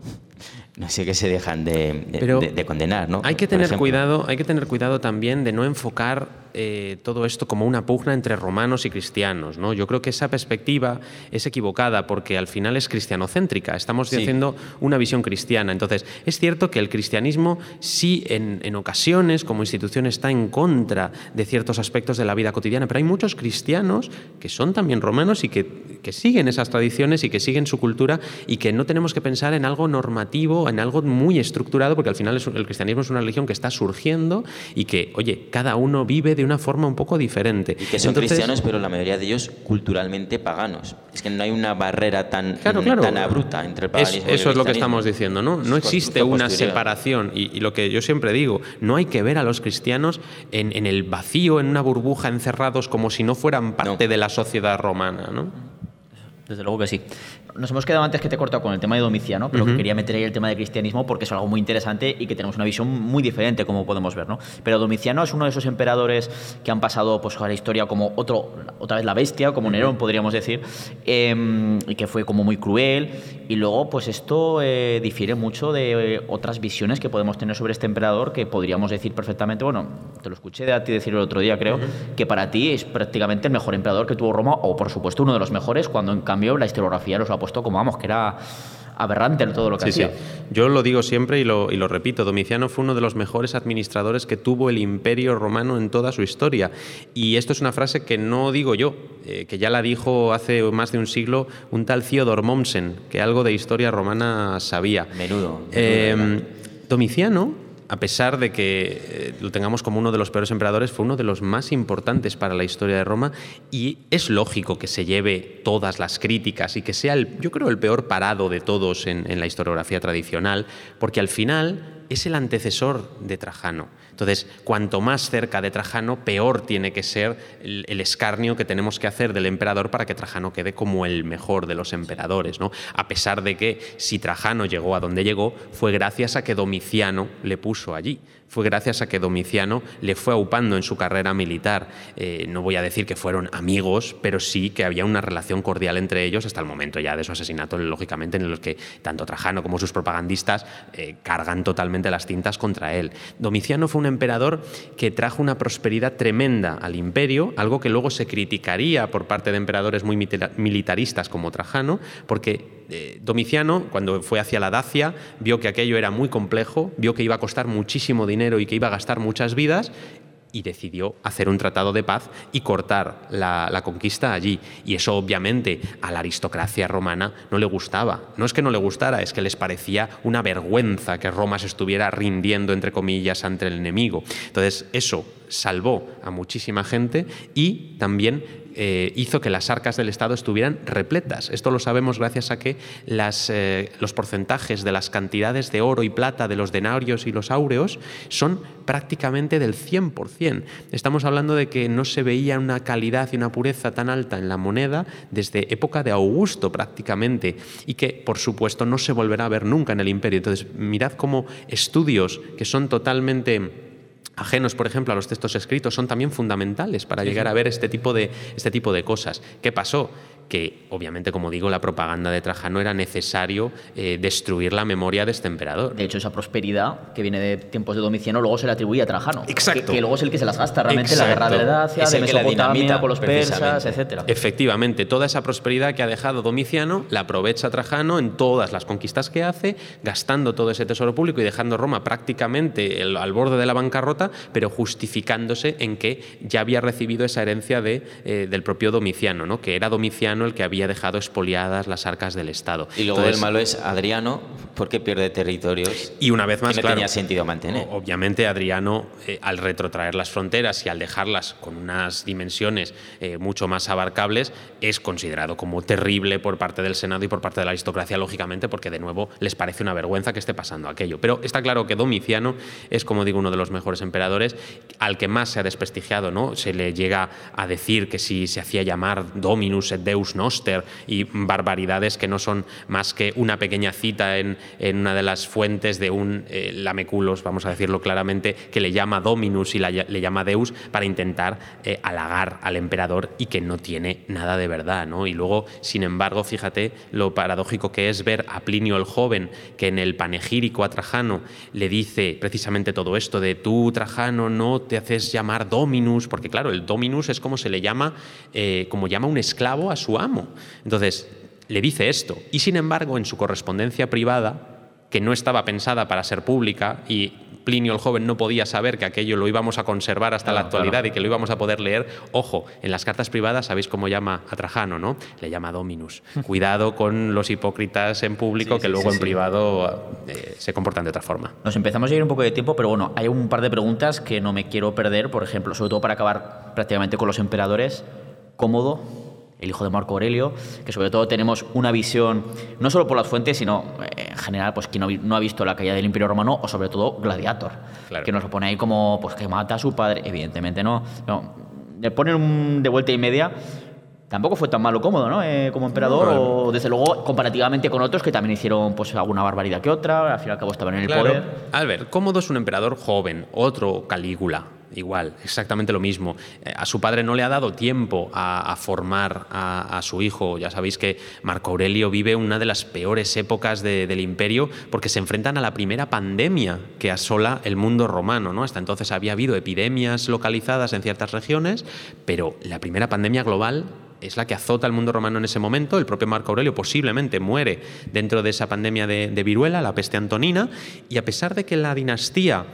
no sé qué se dejan de, condenar, ¿no? Hay que tener cuidado, hay que tener cuidado también de no enfocar eh, todo esto como una pugna entre romanos y cristianos. ¿no? Yo creo que esa perspectiva es equivocada porque al final es cristianocéntrica. Estamos haciendo una visión cristiana. Entonces, es cierto que el cristianismo sí en, ocasiones como institución está en contra de ciertos aspectos de la vida cotidiana, pero hay muchos cristianos que son también romanos y que, que siguen esas tradiciones y que siguen su cultura y que no tenemos que pensar en algo normativo, en algo muy estructurado, porque al final el cristianismo es una religión que está surgiendo y que, oye, cada uno vive de una forma un poco diferente. Y que son cristianos, pero la mayoría de ellos culturalmente paganos. Es que no hay una barrera tan, tan abrupta entre el paganismo es, Eso es lo que estamos diciendo, ¿no? No existe una separación. Y, lo que yo siempre digo, no hay que ver a los cristianos en, el vacío, en una burbuja, encerrados como si no fueran parte de la sociedad romana, ¿no? Desde luego que sí nos hemos quedado antes que te he cortado con el tema de Domiciano, pero quería meter ahí el tema de cristianismo porque es algo muy interesante y que tenemos una visión muy diferente, como podemos ver. ¿no? Pero Domiciano es uno de esos emperadores que han pasado pues, a la historia como otro, otra vez la bestia, como Nerón, podríamos decir, em, y que fue como muy cruel. Y luego, pues esto eh, difiere mucho de otras visiones que podemos tener sobre este emperador, que podríamos decir perfectamente, bueno, te lo escuché de a ti decir el otro día, creo, que para ti es prácticamente el mejor emperador que tuvo Roma, o por supuesto uno de los mejores, cuando en cambio la historiografía los ha puesto como vamos, que era aberrante todo lo que hacía. Yo lo digo siempre y lo, y lo, repito, Domiciano fue uno de los mejores administradores que tuvo el imperio romano en toda su historia. Y esto es una frase que no digo yo, eh, que ya la dijo hace más de un siglo un tal Theodor Mommsen, que algo de historia romana sabía. Menudo. Eh, Domiciano a pesar de que eh, lo tengamos como uno de los peores emperadores, fue uno de los más importantes para la historia de Roma y es lógico que se lleve todas las críticas y que sea, el, yo creo, el peor parado de todos en, en la historiografía tradicional, porque al final es el antecesor de Trajano. Entonces, cuanto más cerca de Trajano, peor tiene que ser el, escarnio que tenemos que hacer del emperador para que Trajano quede como el mejor de los emperadores. ¿no? A pesar de que si Trajano llegó a donde llegó, fue gracias a que Domiciano le puso allí fue gracias a que Domiciano le fue aupando en su carrera militar. Eh, no voy a decir que fueron amigos, pero sí que había una relación cordial entre ellos hasta el momento ya de su asesinato, lógicamente, en los que tanto Trajano como sus propagandistas eh, cargan totalmente las tintas contra él. Domiciano fue un emperador que trajo una prosperidad tremenda al imperio, algo que luego se criticaría por parte de emperadores muy militaristas como Trajano, porque eh, Domiciano, cuando fue hacia la Dacia, vio que aquello era muy complejo, vio que iba a costar muchísimo dinero y que iba a gastar muchas vidas y decidió hacer un tratado de paz y cortar la, la, conquista allí. Y eso obviamente a la aristocracia romana no le gustaba. No es que no le gustara, es que les parecía una vergüenza que Roma se estuviera rindiendo, entre comillas, ante el enemigo. Entonces eso salvó a muchísima gente y también eh, hizo que las arcas del Estado estuvieran repletas. Esto lo sabemos gracias a que eh, los porcentajes de las cantidades de oro y plata de los denarios y los áureos son prácticamente del 100%. Estamos hablando de que no se veía una calidad y una pureza tan alta en la moneda desde época de Augusto prácticamente y que por supuesto no se volverá a ver nunca en el imperio. Entonces mirad cómo estudios que son totalmente ajenos, por ejemplo, a los textos escritos, son también fundamentales para llegar a ver este tipo de, este tipo de cosas. ¿Qué pasó? Que obviamente, como digo, la propaganda de Trajano era necesario eh, destruir la memoria de este emperador. De hecho, esa prosperidad que viene de tiempos de Domiciano luego se le atribuye a Trajano. Exacto. Que, luego es el que se las gasta realmente en la guerra de Dacia, de Mesopotamia con los persas, etc. Efectivamente, toda esa prosperidad que ha dejado Domiciano la aprovecha Trajano en todas las conquistas que hace, gastando todo ese tesoro público y dejando Roma prácticamente al borde de la bancarrota, pero justificándose en que ya había recibido esa herencia de, eh, del propio Domiciano, ¿no? que era Domiciano el que había dejado expoliadas las arcas del Estado. Y luego el malo es Adriano, porque pierde territorios. Y una vez más, que no tenía sentido mantener. Obviamente, Adriano, eh, al retrotraer las fronteras y al dejarlas con unas dimensiones eh, mucho más abarcables, es considerado como terrible por parte del Senado y por parte de la aristocracia, lógicamente, porque de nuevo les parece una vergüenza que esté pasando aquello. Pero está claro que Domiciano es, como digo, uno de los mejores emperadores, al que más se ha desprestigiado, ¿no? Se le llega a decir que si se hacía llamar Dominus et Deus Noster y barbaridades que no son más que una pequeña cita en, una de las fuentes de un eh, lameculos, vamos a decirlo claramente, que le llama Dominus y le llama Deus para intentar eh, halagar al emperador y que no tiene nada de verdad. ¿no? Y luego, sin embargo, fíjate lo paradójico que es ver a Plinio el joven que en el panegírico a Trajano le dice precisamente todo esto de tú, Trajano, no te haces llamar Dominus, porque claro, el Dominus es como se le llama, eh, como llama un esclavo a su amo. Entonces, le dice esto. Y sin embargo, en su correspondencia privada, que no estaba pensada para ser pública y Plinio el joven no podía saber que aquello lo íbamos a conservar hasta la actualidad y que lo íbamos a poder leer. Ojo, en las cartas privadas sabéis cómo llama a Trajano, ¿no? Le llama Dominus. Cuidado con los hipócritas en público que luego en privado eh, se comportan de otra forma. Nos empezamos a ir un poco de tiempo, pero bueno, hay un par de preguntas que no me quiero perder, por ejemplo, sobre todo para acabar prácticamente con los emperadores. ¿Cómodo? El hijo de Marco Aurelio, que sobre todo tenemos una visión, no solo por las fuentes, sino eh, en general, pues quien no, ha visto la caída del Imperio Romano, o sobre todo Gladiator, que nos lo pone ahí como pues que mata a su padre, evidentemente no. no le ponen de vuelta y media. Tampoco fue tan malo cómodo, ¿no? Eh, como emperador, o desde luego comparativamente con otros que también hicieron pues alguna barbaridad que otra, al fin y al cabo estaban en el poder. Albert, Cómodo es un emperador joven, otro Calígula, igual, exactamente lo mismo. Eh, a su padre no le ha dado tiempo a, formar a, su hijo. Ya sabéis que Marco Aurelio vive una de las peores épocas del imperio porque se enfrentan a la primera pandemia que asola el mundo romano. ¿no? Hasta entonces había habido epidemias localizadas en ciertas regiones, pero la primera pandemia global es la que azota al mundo romano en ese momento. El propio Marco Aurelio posiblemente muere dentro de esa pandemia de, de viruela, la peste antonina, y a pesar de que la dinastía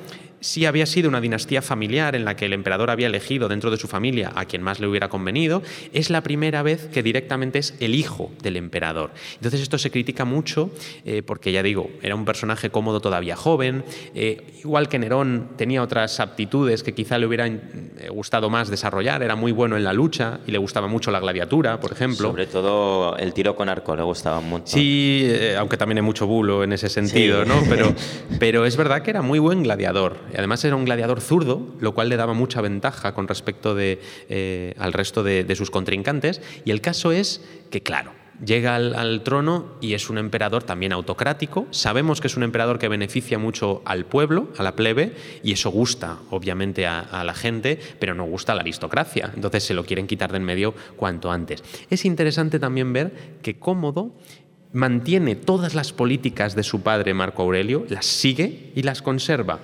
sí había sido una dinastía familiar en la que el emperador había elegido dentro de su familia a quien más le hubiera convenido, es la primera vez que directamente es el hijo del emperador. Entonces esto se critica mucho eh, porque, ya digo, era un personaje cómodo todavía joven, eh, igual que Nerón tenía otras aptitudes que quizá le hubieran eh, gustado más desarrollar, era muy bueno en la lucha y le gustaba mucho la gladiatura, por ejemplo. Sobre todo el tiro con arco le gustaba mucho. Sí, aunque también hay mucho bulo en ese sentido, ¿no? Pero, pero es verdad que era muy buen gladiador Además era un gladiador zurdo, lo cual le daba mucha ventaja con respecto de, eh, al resto de, sus contrincantes. Y el caso es que, claro, llega al, trono y es un emperador también autocrático. Sabemos que es un emperador que beneficia mucho al pueblo, a la plebe, y eso gusta, obviamente, a, la gente, pero no gusta a la aristocracia. Entonces se lo quieren quitar de en medio cuanto antes. Es interesante también ver que Cómodo mantiene todas las políticas de su padre Marco Aurelio, las sigue y las conserva,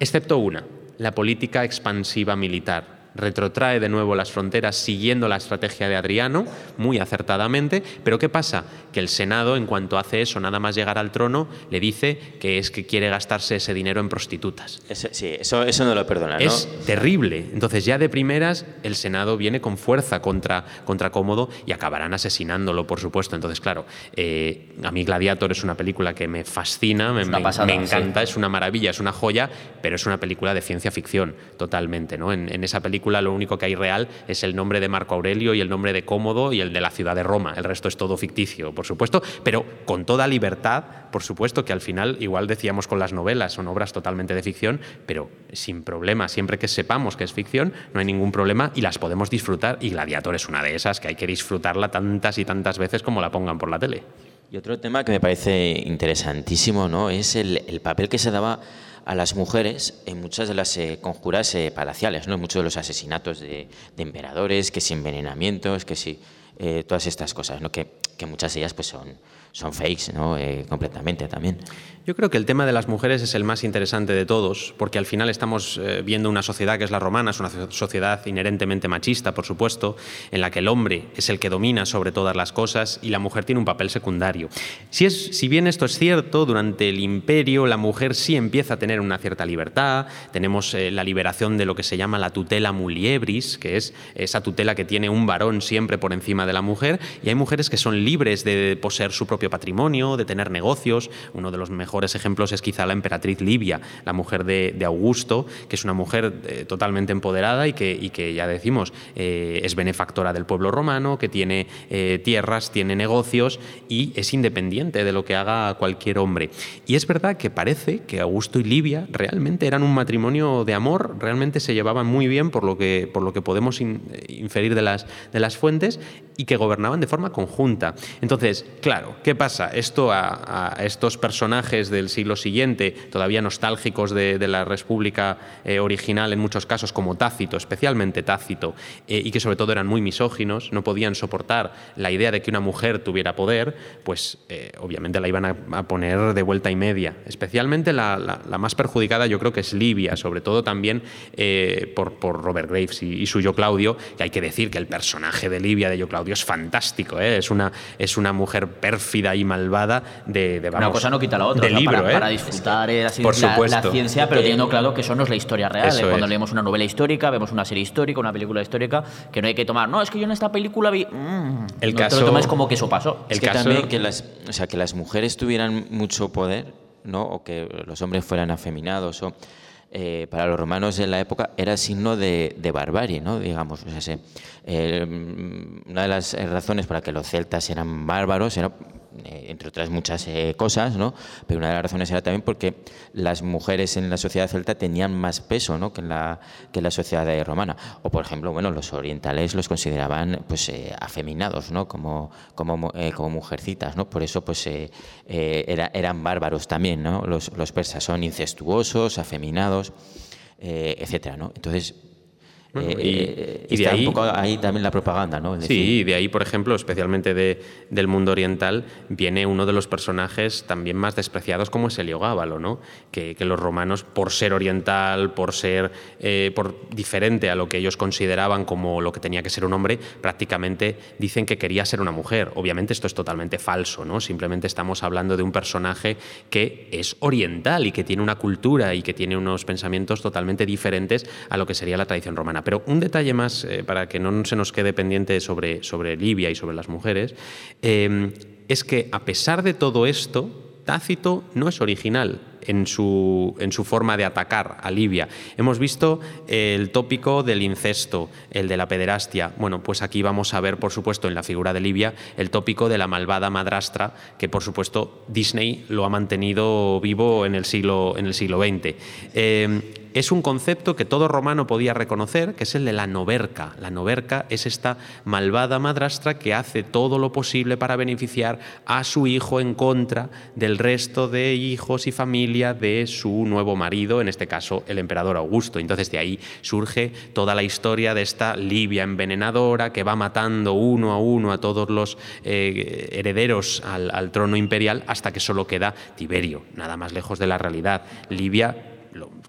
excepto una, la política expansiva militar retrotrae de nuevo las fronteras siguiendo la estrategia de Adriano, muy acertadamente, pero ¿qué pasa? Que el Senado, en cuanto hace eso, nada más llegar al trono, le dice que es que quiere gastarse ese dinero en prostitutas. sí, eso, eso no lo perdona. ¿no? Es terrible. Entonces ya de primeras el Senado viene con fuerza contra, contra Cómodo y acabarán asesinándolo, por supuesto. Entonces, claro, eh, a mí Gladiator es una película que me fascina, me, encanta, es una maravilla, es una joya, pero es una película de ciencia ficción, totalmente. ¿no? en esa película lo único que hay real es el nombre de Marco Aurelio y el nombre de Cómodo y el de la ciudad de Roma. El resto es todo ficticio, por supuesto, pero con toda libertad, por supuesto, que al final, igual decíamos con las novelas, son obras totalmente de ficción, pero sin problema. Siempre que sepamos que es ficción, no hay ningún problema y las podemos disfrutar. Y Gladiator es una de esas que hay que disfrutarla tantas y tantas veces como la pongan por la tele. Y otro tema que me parece interesantísimo ¿no? es el, el papel que se daba a las mujeres en muchas de las eh, conjuras eh, palaciales, ¿no? en muchos de los asesinatos de, emperadores, que si envenenamientos, que si eh, todas estas cosas, ¿no? que, que, muchas de ellas pues, son, son fakes ¿no? completamente también. Yo creo que el tema de las mujeres es el más interesante de todos, porque al final estamos eh, viendo una sociedad que es la romana, es una sociedad inherentemente machista, por supuesto, en la que el hombre es el que domina sobre todas las cosas y la mujer tiene un papel secundario. Si, es, si bien esto es cierto, durante el imperio la mujer sí empieza a tener una cierta libertad, tenemos eh, la liberación de lo que se llama la tutela muliebris, que es esa tutela que tiene un varón siempre por encima de la mujer, y hay mujeres que son libres de poseer su propio patrimonio, de tener negocios, uno de los mejores ejemplos es quizá la emperatriz Livia, la mujer de, Augusto, que es una mujer eh, totalmente empoderada y que, que ya decimos, eh, es benefactora del pueblo romano, que tiene eh, tierras, tiene negocios y es independiente de lo que haga cualquier hombre. Y es verdad que parece que Augusto y Livia realmente eran un matrimonio de amor, realmente se llevaban muy bien por lo que, por lo que podemos inferir de las, de las fuentes y que gobernaban de forma conjunta. Entonces, claro, ¿qué pasa? Esto a, estos personajes del siglo siguiente, todavía nostálgicos de, la República eh, original en muchos casos, como Tácito, especialmente Tácito, eh, y que sobre todo eran muy misóginos, no podían soportar la idea de que una mujer tuviera poder, pues eh, obviamente la iban a, poner de vuelta y media. Especialmente la, más perjudicada yo creo que es Libia, sobre todo también por, por, Robert Graves y, y suyo Claudio, que hay que decir que el personaje de Libia de yo Claudio es fantástico, ¿eh? es, una, es una mujer pérfida y malvada de, de Una cosa no quita la otra. libro, para, ¿eh? disfrutar la, ciencia, pero teniendo claro que eso no es la historia real. Cuando leemos una novela histórica, vemos una serie histórica, una película histórica, que no hay que tomar, no, es que yo en esta película vi... Mm, el no caso, te lo tomes como que eso pasó. Es que también que las, o sea, que las mujeres tuvieran mucho poder, ¿no? o que los hombres fueran afeminados, o eh, para los romanos en la época era signo de, barbarie, ¿no? digamos. Eh, una de las razones para que los celtas eran bárbaros era entre otras muchas eh, cosas, ¿no? pero una de las razones era también porque las mujeres en la sociedad celta tenían más peso ¿no? que, en la, que la sociedad romana. O, por ejemplo, bueno, los orientales los consideraban pues, eh, afeminados, ¿no? como, como, como mujercitas. ¿no? Por eso pues, era, eran bárbaros también. ¿no? Los, los persas son incestuosos, afeminados, etcétera, ¿no? Entonces, eh, y, de ahí, un poco ahí también la propaganda, ¿no? sí, de ahí, por ejemplo, especialmente de, del mundo oriental, viene uno de los personajes también más despreciados como es Heliogábalo, ¿no? Que, que los romanos, por ser oriental, por ser eh, por diferente a lo que ellos consideraban como lo que tenía que ser un hombre, prácticamente dicen que quería ser una mujer. Obviamente esto es totalmente falso, ¿no? Simplemente estamos hablando de un personaje que es oriental y que tiene una cultura y que tiene unos pensamientos totalmente diferentes a lo que sería la tradición romana. Pero un detalle más, eh, para que no se nos quede pendiente sobre, sobre Libia y sobre las mujeres, eh, es que a pesar de todo esto, Tácito no es original en su, en su, forma de atacar a Libia. Hemos visto el tópico del incesto, el de la pederastia. Bueno, pues aquí vamos a ver, por supuesto, en la figura de Libia, el tópico de la malvada madrastra, que por supuesto Disney lo ha mantenido vivo en el siglo, en el siglo XX. Es un concepto que todo romano podía reconocer, que es el de la noverca. La noverca es esta malvada madrastra que hace todo lo posible para beneficiar a su hijo en contra del resto de hijos y familia de su nuevo marido, en este caso el emperador Augusto. Entonces de ahí surge toda la historia de esta Libia envenenadora que va matando uno a uno a todos los eh, herederos al, al trono imperial hasta que solo queda Tiberio, nada más lejos de la realidad. Libia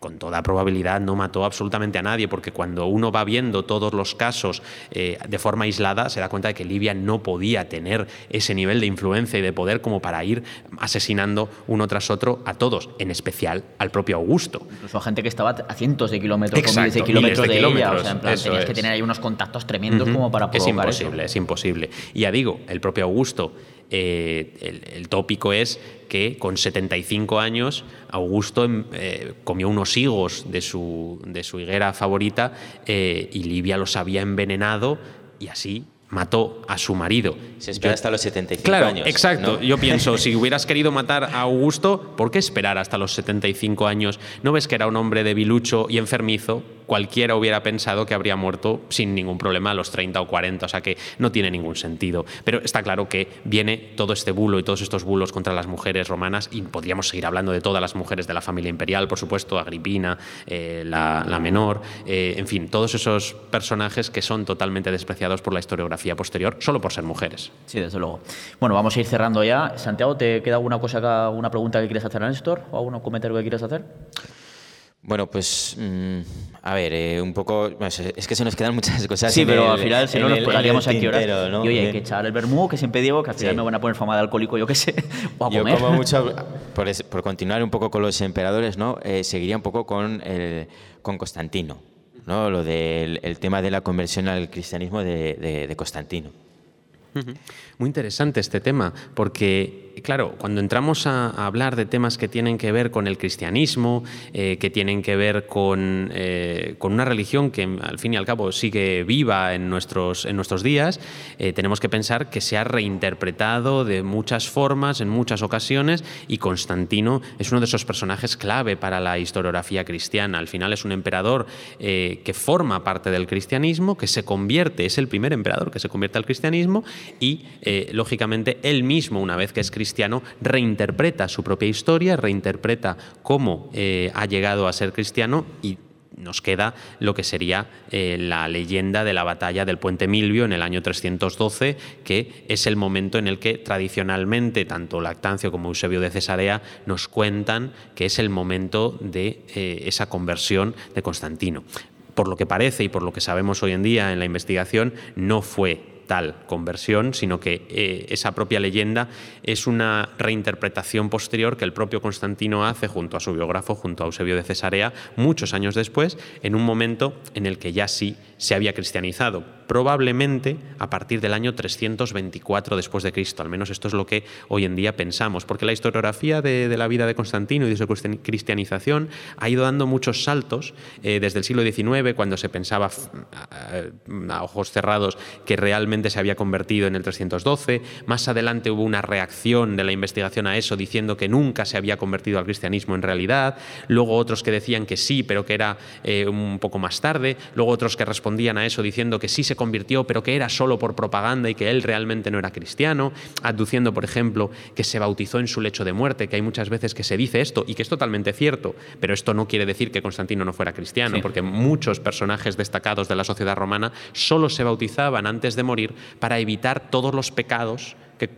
con toda probabilidad no mató absolutamente a nadie, porque cuando uno va viendo todos los casos eh, de forma aislada, se da cuenta de que Libia no podía tener ese nivel de influencia y de poder como para ir asesinando uno tras otro a todos, en especial al propio Augusto. Incluso a gente que estaba a cientos de kilómetros o miles de kilómetros de, ella. O sea, en plan, tenías que tener ahí unos contactos tremendos como para provocar Es imposible, es imposible. Y ya digo, el propio Augusto eh, el, tópico es que con 75 años Augusto em, eh, comió unos higos de su, de su higuera favorita eh, y Livia los había envenenado y así mató a su marido. Se espera hasta los 75 claro, años. Exacto. Yo pienso, si hubieras querido matar a Augusto, ¿por qué esperar hasta los 75 años? ¿No ves que era un hombre debilucho y enfermizo? Cualquiera hubiera pensado que habría muerto sin ningún problema a los 30 o 40, o sea que no tiene ningún sentido. Pero está claro que viene todo este bulo y todos estos bulos contra las mujeres romanas, y podríamos seguir hablando de todas las mujeres de la familia imperial, por supuesto, Agripina, eh, la, menor, eh, en fin, todos esos personajes que son totalmente despreciados por la historiografía posterior solo por ser mujeres. Sí, desde luego. Bueno, vamos a ir cerrando ya. Santiago, ¿te queda alguna cosa, alguna pregunta que quieres hacer a Néstor o algún comentario que quieras hacer? Bueno, pues mm, a ver, eh, un poco. es que se nos quedan muchas cosas. Sí, pero al final, si no, nos pegaríamos aquí horas. ¿no? Y oye, hay que echar el vermú, que siempre digo que al final me van a poner fama de alcohólico, yo qué sé, o a yo comer. como mucho, por, continuar un poco con los emperadores, ¿no? Eh, seguiría un poco con, el, con Constantino. ¿no? lo del el tema de la conversión al cristianismo de, de Constantino. Muy interesante este tema, porque claro, cuando entramos a, hablar de temas que tienen que ver con el cristianismo, eh, que tienen que ver con, eh, con, una religión que al fin y al cabo sigue viva en nuestros, en nuestros días, eh, tenemos que pensar que se ha reinterpretado de muchas formas, en muchas ocasiones, y Constantino es uno de esos personajes clave para la historiografía cristiana. Al final es un emperador que forma parte del cristianismo, que se convierte, es el primer emperador que se convierte al cristianismo y, lógicamente, él mismo, una vez que es cristiano reinterpreta su propia historia, reinterpreta cómo eh, ha llegado a ser cristiano y nos queda lo que sería eh, la leyenda de la batalla del puente Milvio en el año 312, que es el momento en el que tradicionalmente tanto Lactancio como Eusebio de Cesarea nos cuentan que es el momento de eh, esa conversión de Constantino. Por lo que parece y por lo que sabemos hoy en día en la investigación, no fue tal conversión, sino que eh, esa propia leyenda es una reinterpretación posterior que el propio Constantino hace junto a su biógrafo, junto a Eusebio de Cesarea, muchos años después, en un momento en el que ya sí se había cristianizado, probablemente a partir del año 324 después de Cristo, al menos esto es lo que hoy en día pensamos, porque la historiografía de, la vida de Constantino y de su cristianización ha ido dando muchos saltos eh, desde el siglo XIX, cuando se pensaba a ojos cerrados que realmente se había convertido en el 312, más adelante hubo una reacción de la investigación a eso diciendo que nunca se había convertido al cristianismo en realidad, luego otros que decían que sí, pero que era eh, un poco más tarde, luego otros que respondían a eso diciendo que sí se convirtió, pero que era solo por propaganda y que él realmente no era cristiano, aduciendo, por ejemplo, que se bautizó en su lecho de muerte, que hay muchas veces que se dice esto y que es totalmente cierto, pero esto no quiere decir que Constantino no fuera cristiano, porque muchos personajes destacados de la sociedad romana solo se bautizaban antes de morir para evitar todos los pecados que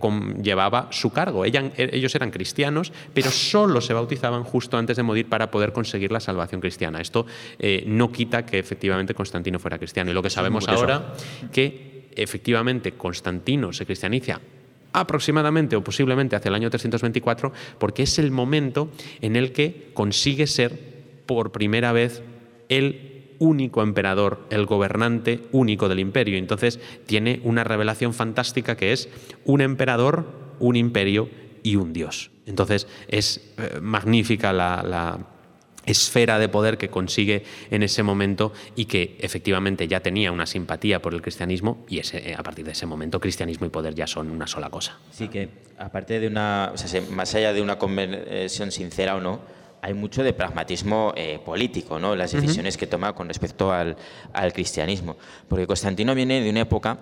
llevaba su cargo. ellos eran cristianos, pero solo se bautizaban justo antes de morir para poder conseguir la salvación cristiana. Esto eh, no quita que efectivamente Constantino fuera cristiano. Y lo que sabemos ahora, que efectivamente Constantino se cristianiza aproximadamente o posiblemente hacia el año 324, porque es el momento en el que consigue ser por primera vez el único emperador, el gobernante único del imperio. Entonces tiene una revelación fantástica que es un emperador, un imperio y un dios. Entonces es eh, magnífica la, esfera de poder que consigue en ese momento y que efectivamente ya tenía una simpatía por el cristianismo y ese, eh, a partir de ese momento cristianismo y poder ya son una sola cosa. Sí que aparte de una, más allá de una conversión sincera o no, hay mucho de pragmatismo eh, político, ¿no? las decisiones que toma con respecto al, al cristianismo. Porque Constantino viene de una época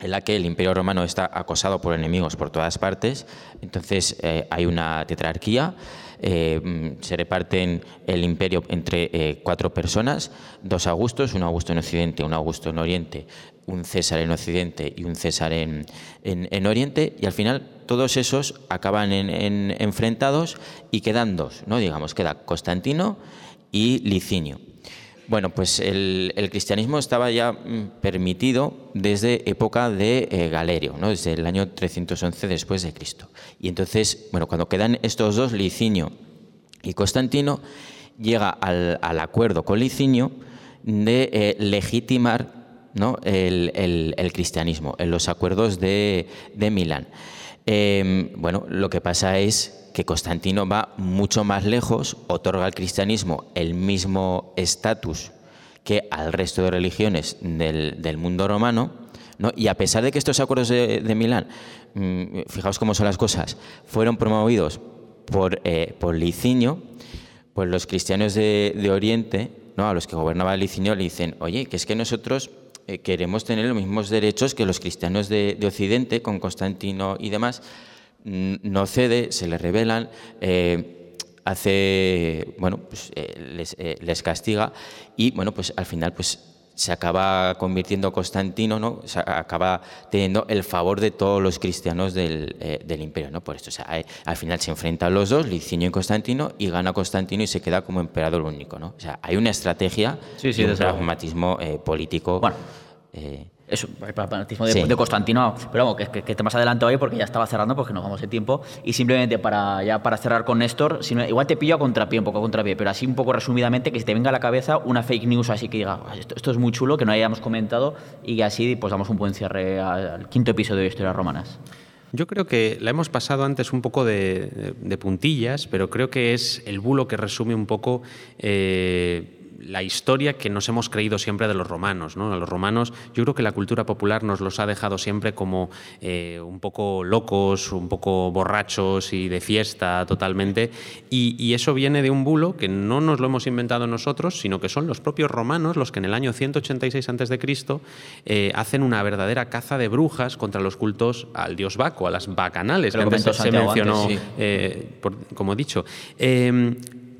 en la que el imperio romano está acosado por enemigos por todas partes, entonces eh, hay una tetrarquía, eh, mm, se reparten el imperio entre eh, cuatro personas, dos Augustos, un Augusto en Occidente, un Augusto en Oriente, un César en Occidente y un César en, en, Oriente, y al final todos esos acaban en, enfrentados y quedan dos, ¿no? digamos, queda Constantino y Licinio. Bueno, pues el, cristianismo estaba ya mm, permitido desde época de eh, Galerio, ¿no? desde el año 311 después de Cristo. Y entonces, bueno, cuando quedan estos dos, Licinio y Constantino, llega al, acuerdo con Licinio de eh, legitimar ¿no? el, cristianismo en los acuerdos de, Milán. Em, bueno, lo que pasa es que Constantino va mucho más lejos, otorga al cristianismo el mismo estatus que al resto de religiones del, mundo romano, ¿no? y a pesar de que estos acuerdos de, Milán, mm, fijaos cómo son las cosas, fueron promovidos por, eh, Licinio, pues los cristianos de, Oriente, ¿no? a los que gobernaba Licinio, le dicen, oye, que es que nosotros eh, queremos tener los mismos derechos que los cristianos de, de Occidente, con Constantino y demás, no cede, se le revelan, eh, hace, bueno, pues, eh, eh, les, castiga y, bueno, pues al final, pues se acaba convirtiendo Constantino, ¿no? Se acaba teniendo el favor de todos los cristianos del, imperio, ¿no? Por esto, o sea, al final se enfrentan los dos, Licinio y Constantino, y gana Constantino y se queda como emperador único, ¿no? O sea, hay una estrategia y un pragmatismo político. Bueno eso, el pragmatismo de, Constantino. Pero vamos, que, que, te más adelante hoy porque ya estaba cerrando porque nos vamos de tiempo. Y simplemente para ya para cerrar con Néstor, igual te pillo a contrapié, un poco a contrapié, pero así un poco resumidamente, que se te venga a la cabeza una fake news así que diga, esto, es muy chulo, que no hayamos comentado y así pues damos un buen cierre al, quinto episodio de Historias Romanas. Yo creo que la hemos pasado antes un poco de, puntillas, pero creo que es el bulo que resume un poco eh, la historia que nos hemos creído siempre de los romanos. ¿no? A los romanos, yo creo que la cultura popular nos los ha dejado siempre como eh, un poco locos, un poco borrachos y de fiesta totalmente. Y, eso viene de un bulo que no nos lo hemos inventado nosotros, sino que son los propios romanos los que en el año 186 a.C. Eh, hacen una verdadera caza de brujas contra los cultos al dios Baco, a las bacanales, que antes se mencionó, eh, como he dicho.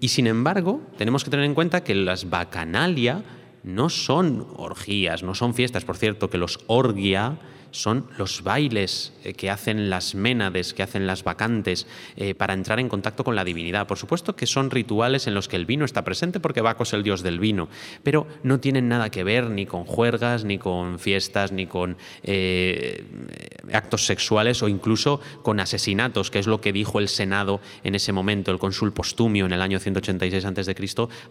Y sin embargo, tenemos que tener en cuenta que las bacanalia no son orgías, no son fiestas. Por cierto, que los orgia son los bailes eh, que hacen las ménades, que hacen las vacantes, eh, para entrar en contacto con la divinidad. Por supuesto que son rituales en los que el vino está presente porque Baco es el dios del vino, pero no tienen nada que ver ni con juergas, ni con fiestas, ni con eh, actos sexuales o incluso con asesinatos, que es lo que dijo el Senado en ese momento, el cónsul Postumio en el año 186 a.C.,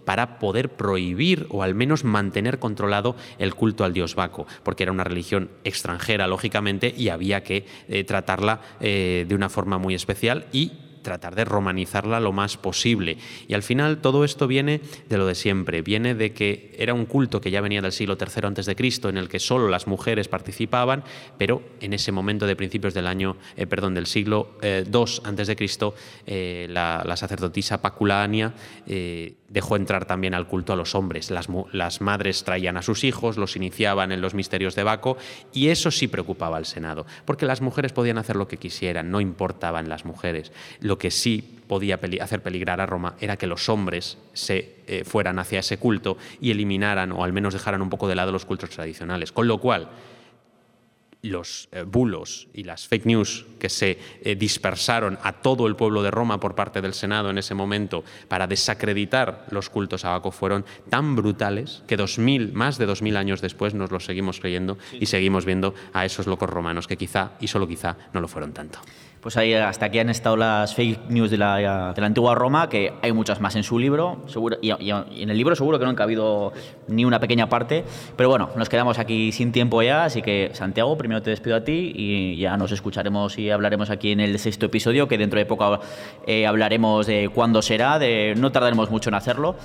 para poder prohibir o al menos mantener controlado el culto al dios Baco, porque era una religión extranjera lógicamente, y había que eh, tratarla eh, de una forma muy especial y tratar de romanizarla lo más posible. Y al final todo esto viene de lo de siempre, viene de que era un culto que ya venía del siglo III antes de Cristo, en el que solo las mujeres participaban, pero en ese momento de principios del año, eh, perdón, del siglo II antes de Cristo, la, la, sacerdotisa Paculania dejó entrar también al culto a los hombres. Las, las, madres traían a sus hijos, los iniciaban en los misterios de Baco y eso sí preocupaba al Senado, porque las mujeres podían hacer lo que quisieran, no importaban las mujeres. Lo que sí podía hacer peligrar a Roma era que los hombres se eh, fueran hacia ese culto y eliminaran o al menos dejaran un poco de lado los cultos tradicionales. Con lo cual, los eh, bulos y las fake news que se eh, dispersaron a todo el pueblo de Roma por parte del Senado en ese momento para desacreditar los cultos a Baco fueron tan brutales que más de dos mil años después nos los seguimos creyendo y seguimos viendo a esos locos romanos que quizá y solo quizá no lo fueron tanto. Pues ahí hasta aquí han estado las fake news de la, de la antigua Roma, que hay muchas más en su libro, seguro, y, en el libro seguro que no han cabido ni una pequeña parte, pero bueno, nos quedamos aquí sin tiempo ya, así que Santiago, primero te despido a ti y ya nos escucharemos y hablaremos aquí en el sexto episodio, que dentro de poco eh, hablaremos de cuándo será, de no tardaremos mucho en hacerlo.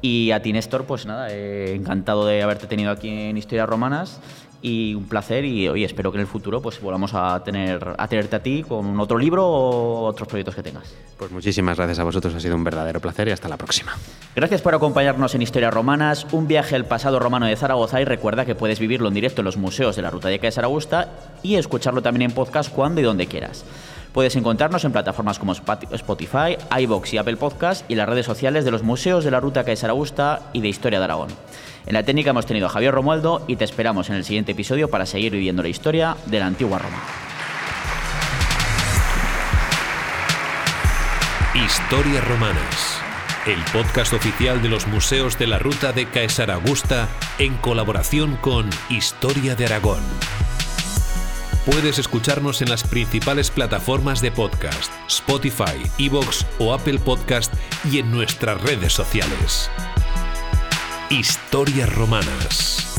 Y a ti, Néstor, pues nada, eh, encantado de haberte tenido aquí en Historias Romanas y un placer y hoy espero que en el futuro pues volvamos a tener a tenerte a ti con otro libro o otros proyectos que tengas. Pues muchísimas gracias a vosotros, ha sido un verdadero placer y hasta la próxima. Gracias por acompañarnos en Historias Romanas, un viaje al pasado romano de Zaragoza y recuerda que puedes vivirlo en directo en los museos de la Ruta de de Zaragoza y escucharlo también en podcast cuando y donde quieras. Puedes encontrarnos en plataformas como Spotify, iBox y Apple Podcast y las redes sociales de los museos de la Ruta de Zaragoza y de Historia de Aragón. En la técnica hemos tenido a Javier Romualdo y te esperamos en el siguiente episodio para seguir viviendo la historia de la antigua Roma. Historias Romanas, el podcast oficial de los museos de la ruta de Caesar Augusta en colaboración con Historia de Aragón. Puedes escucharnos en las principales plataformas de podcast, Spotify, Evox o Apple Podcast y en nuestras redes sociales. Historias Romanas.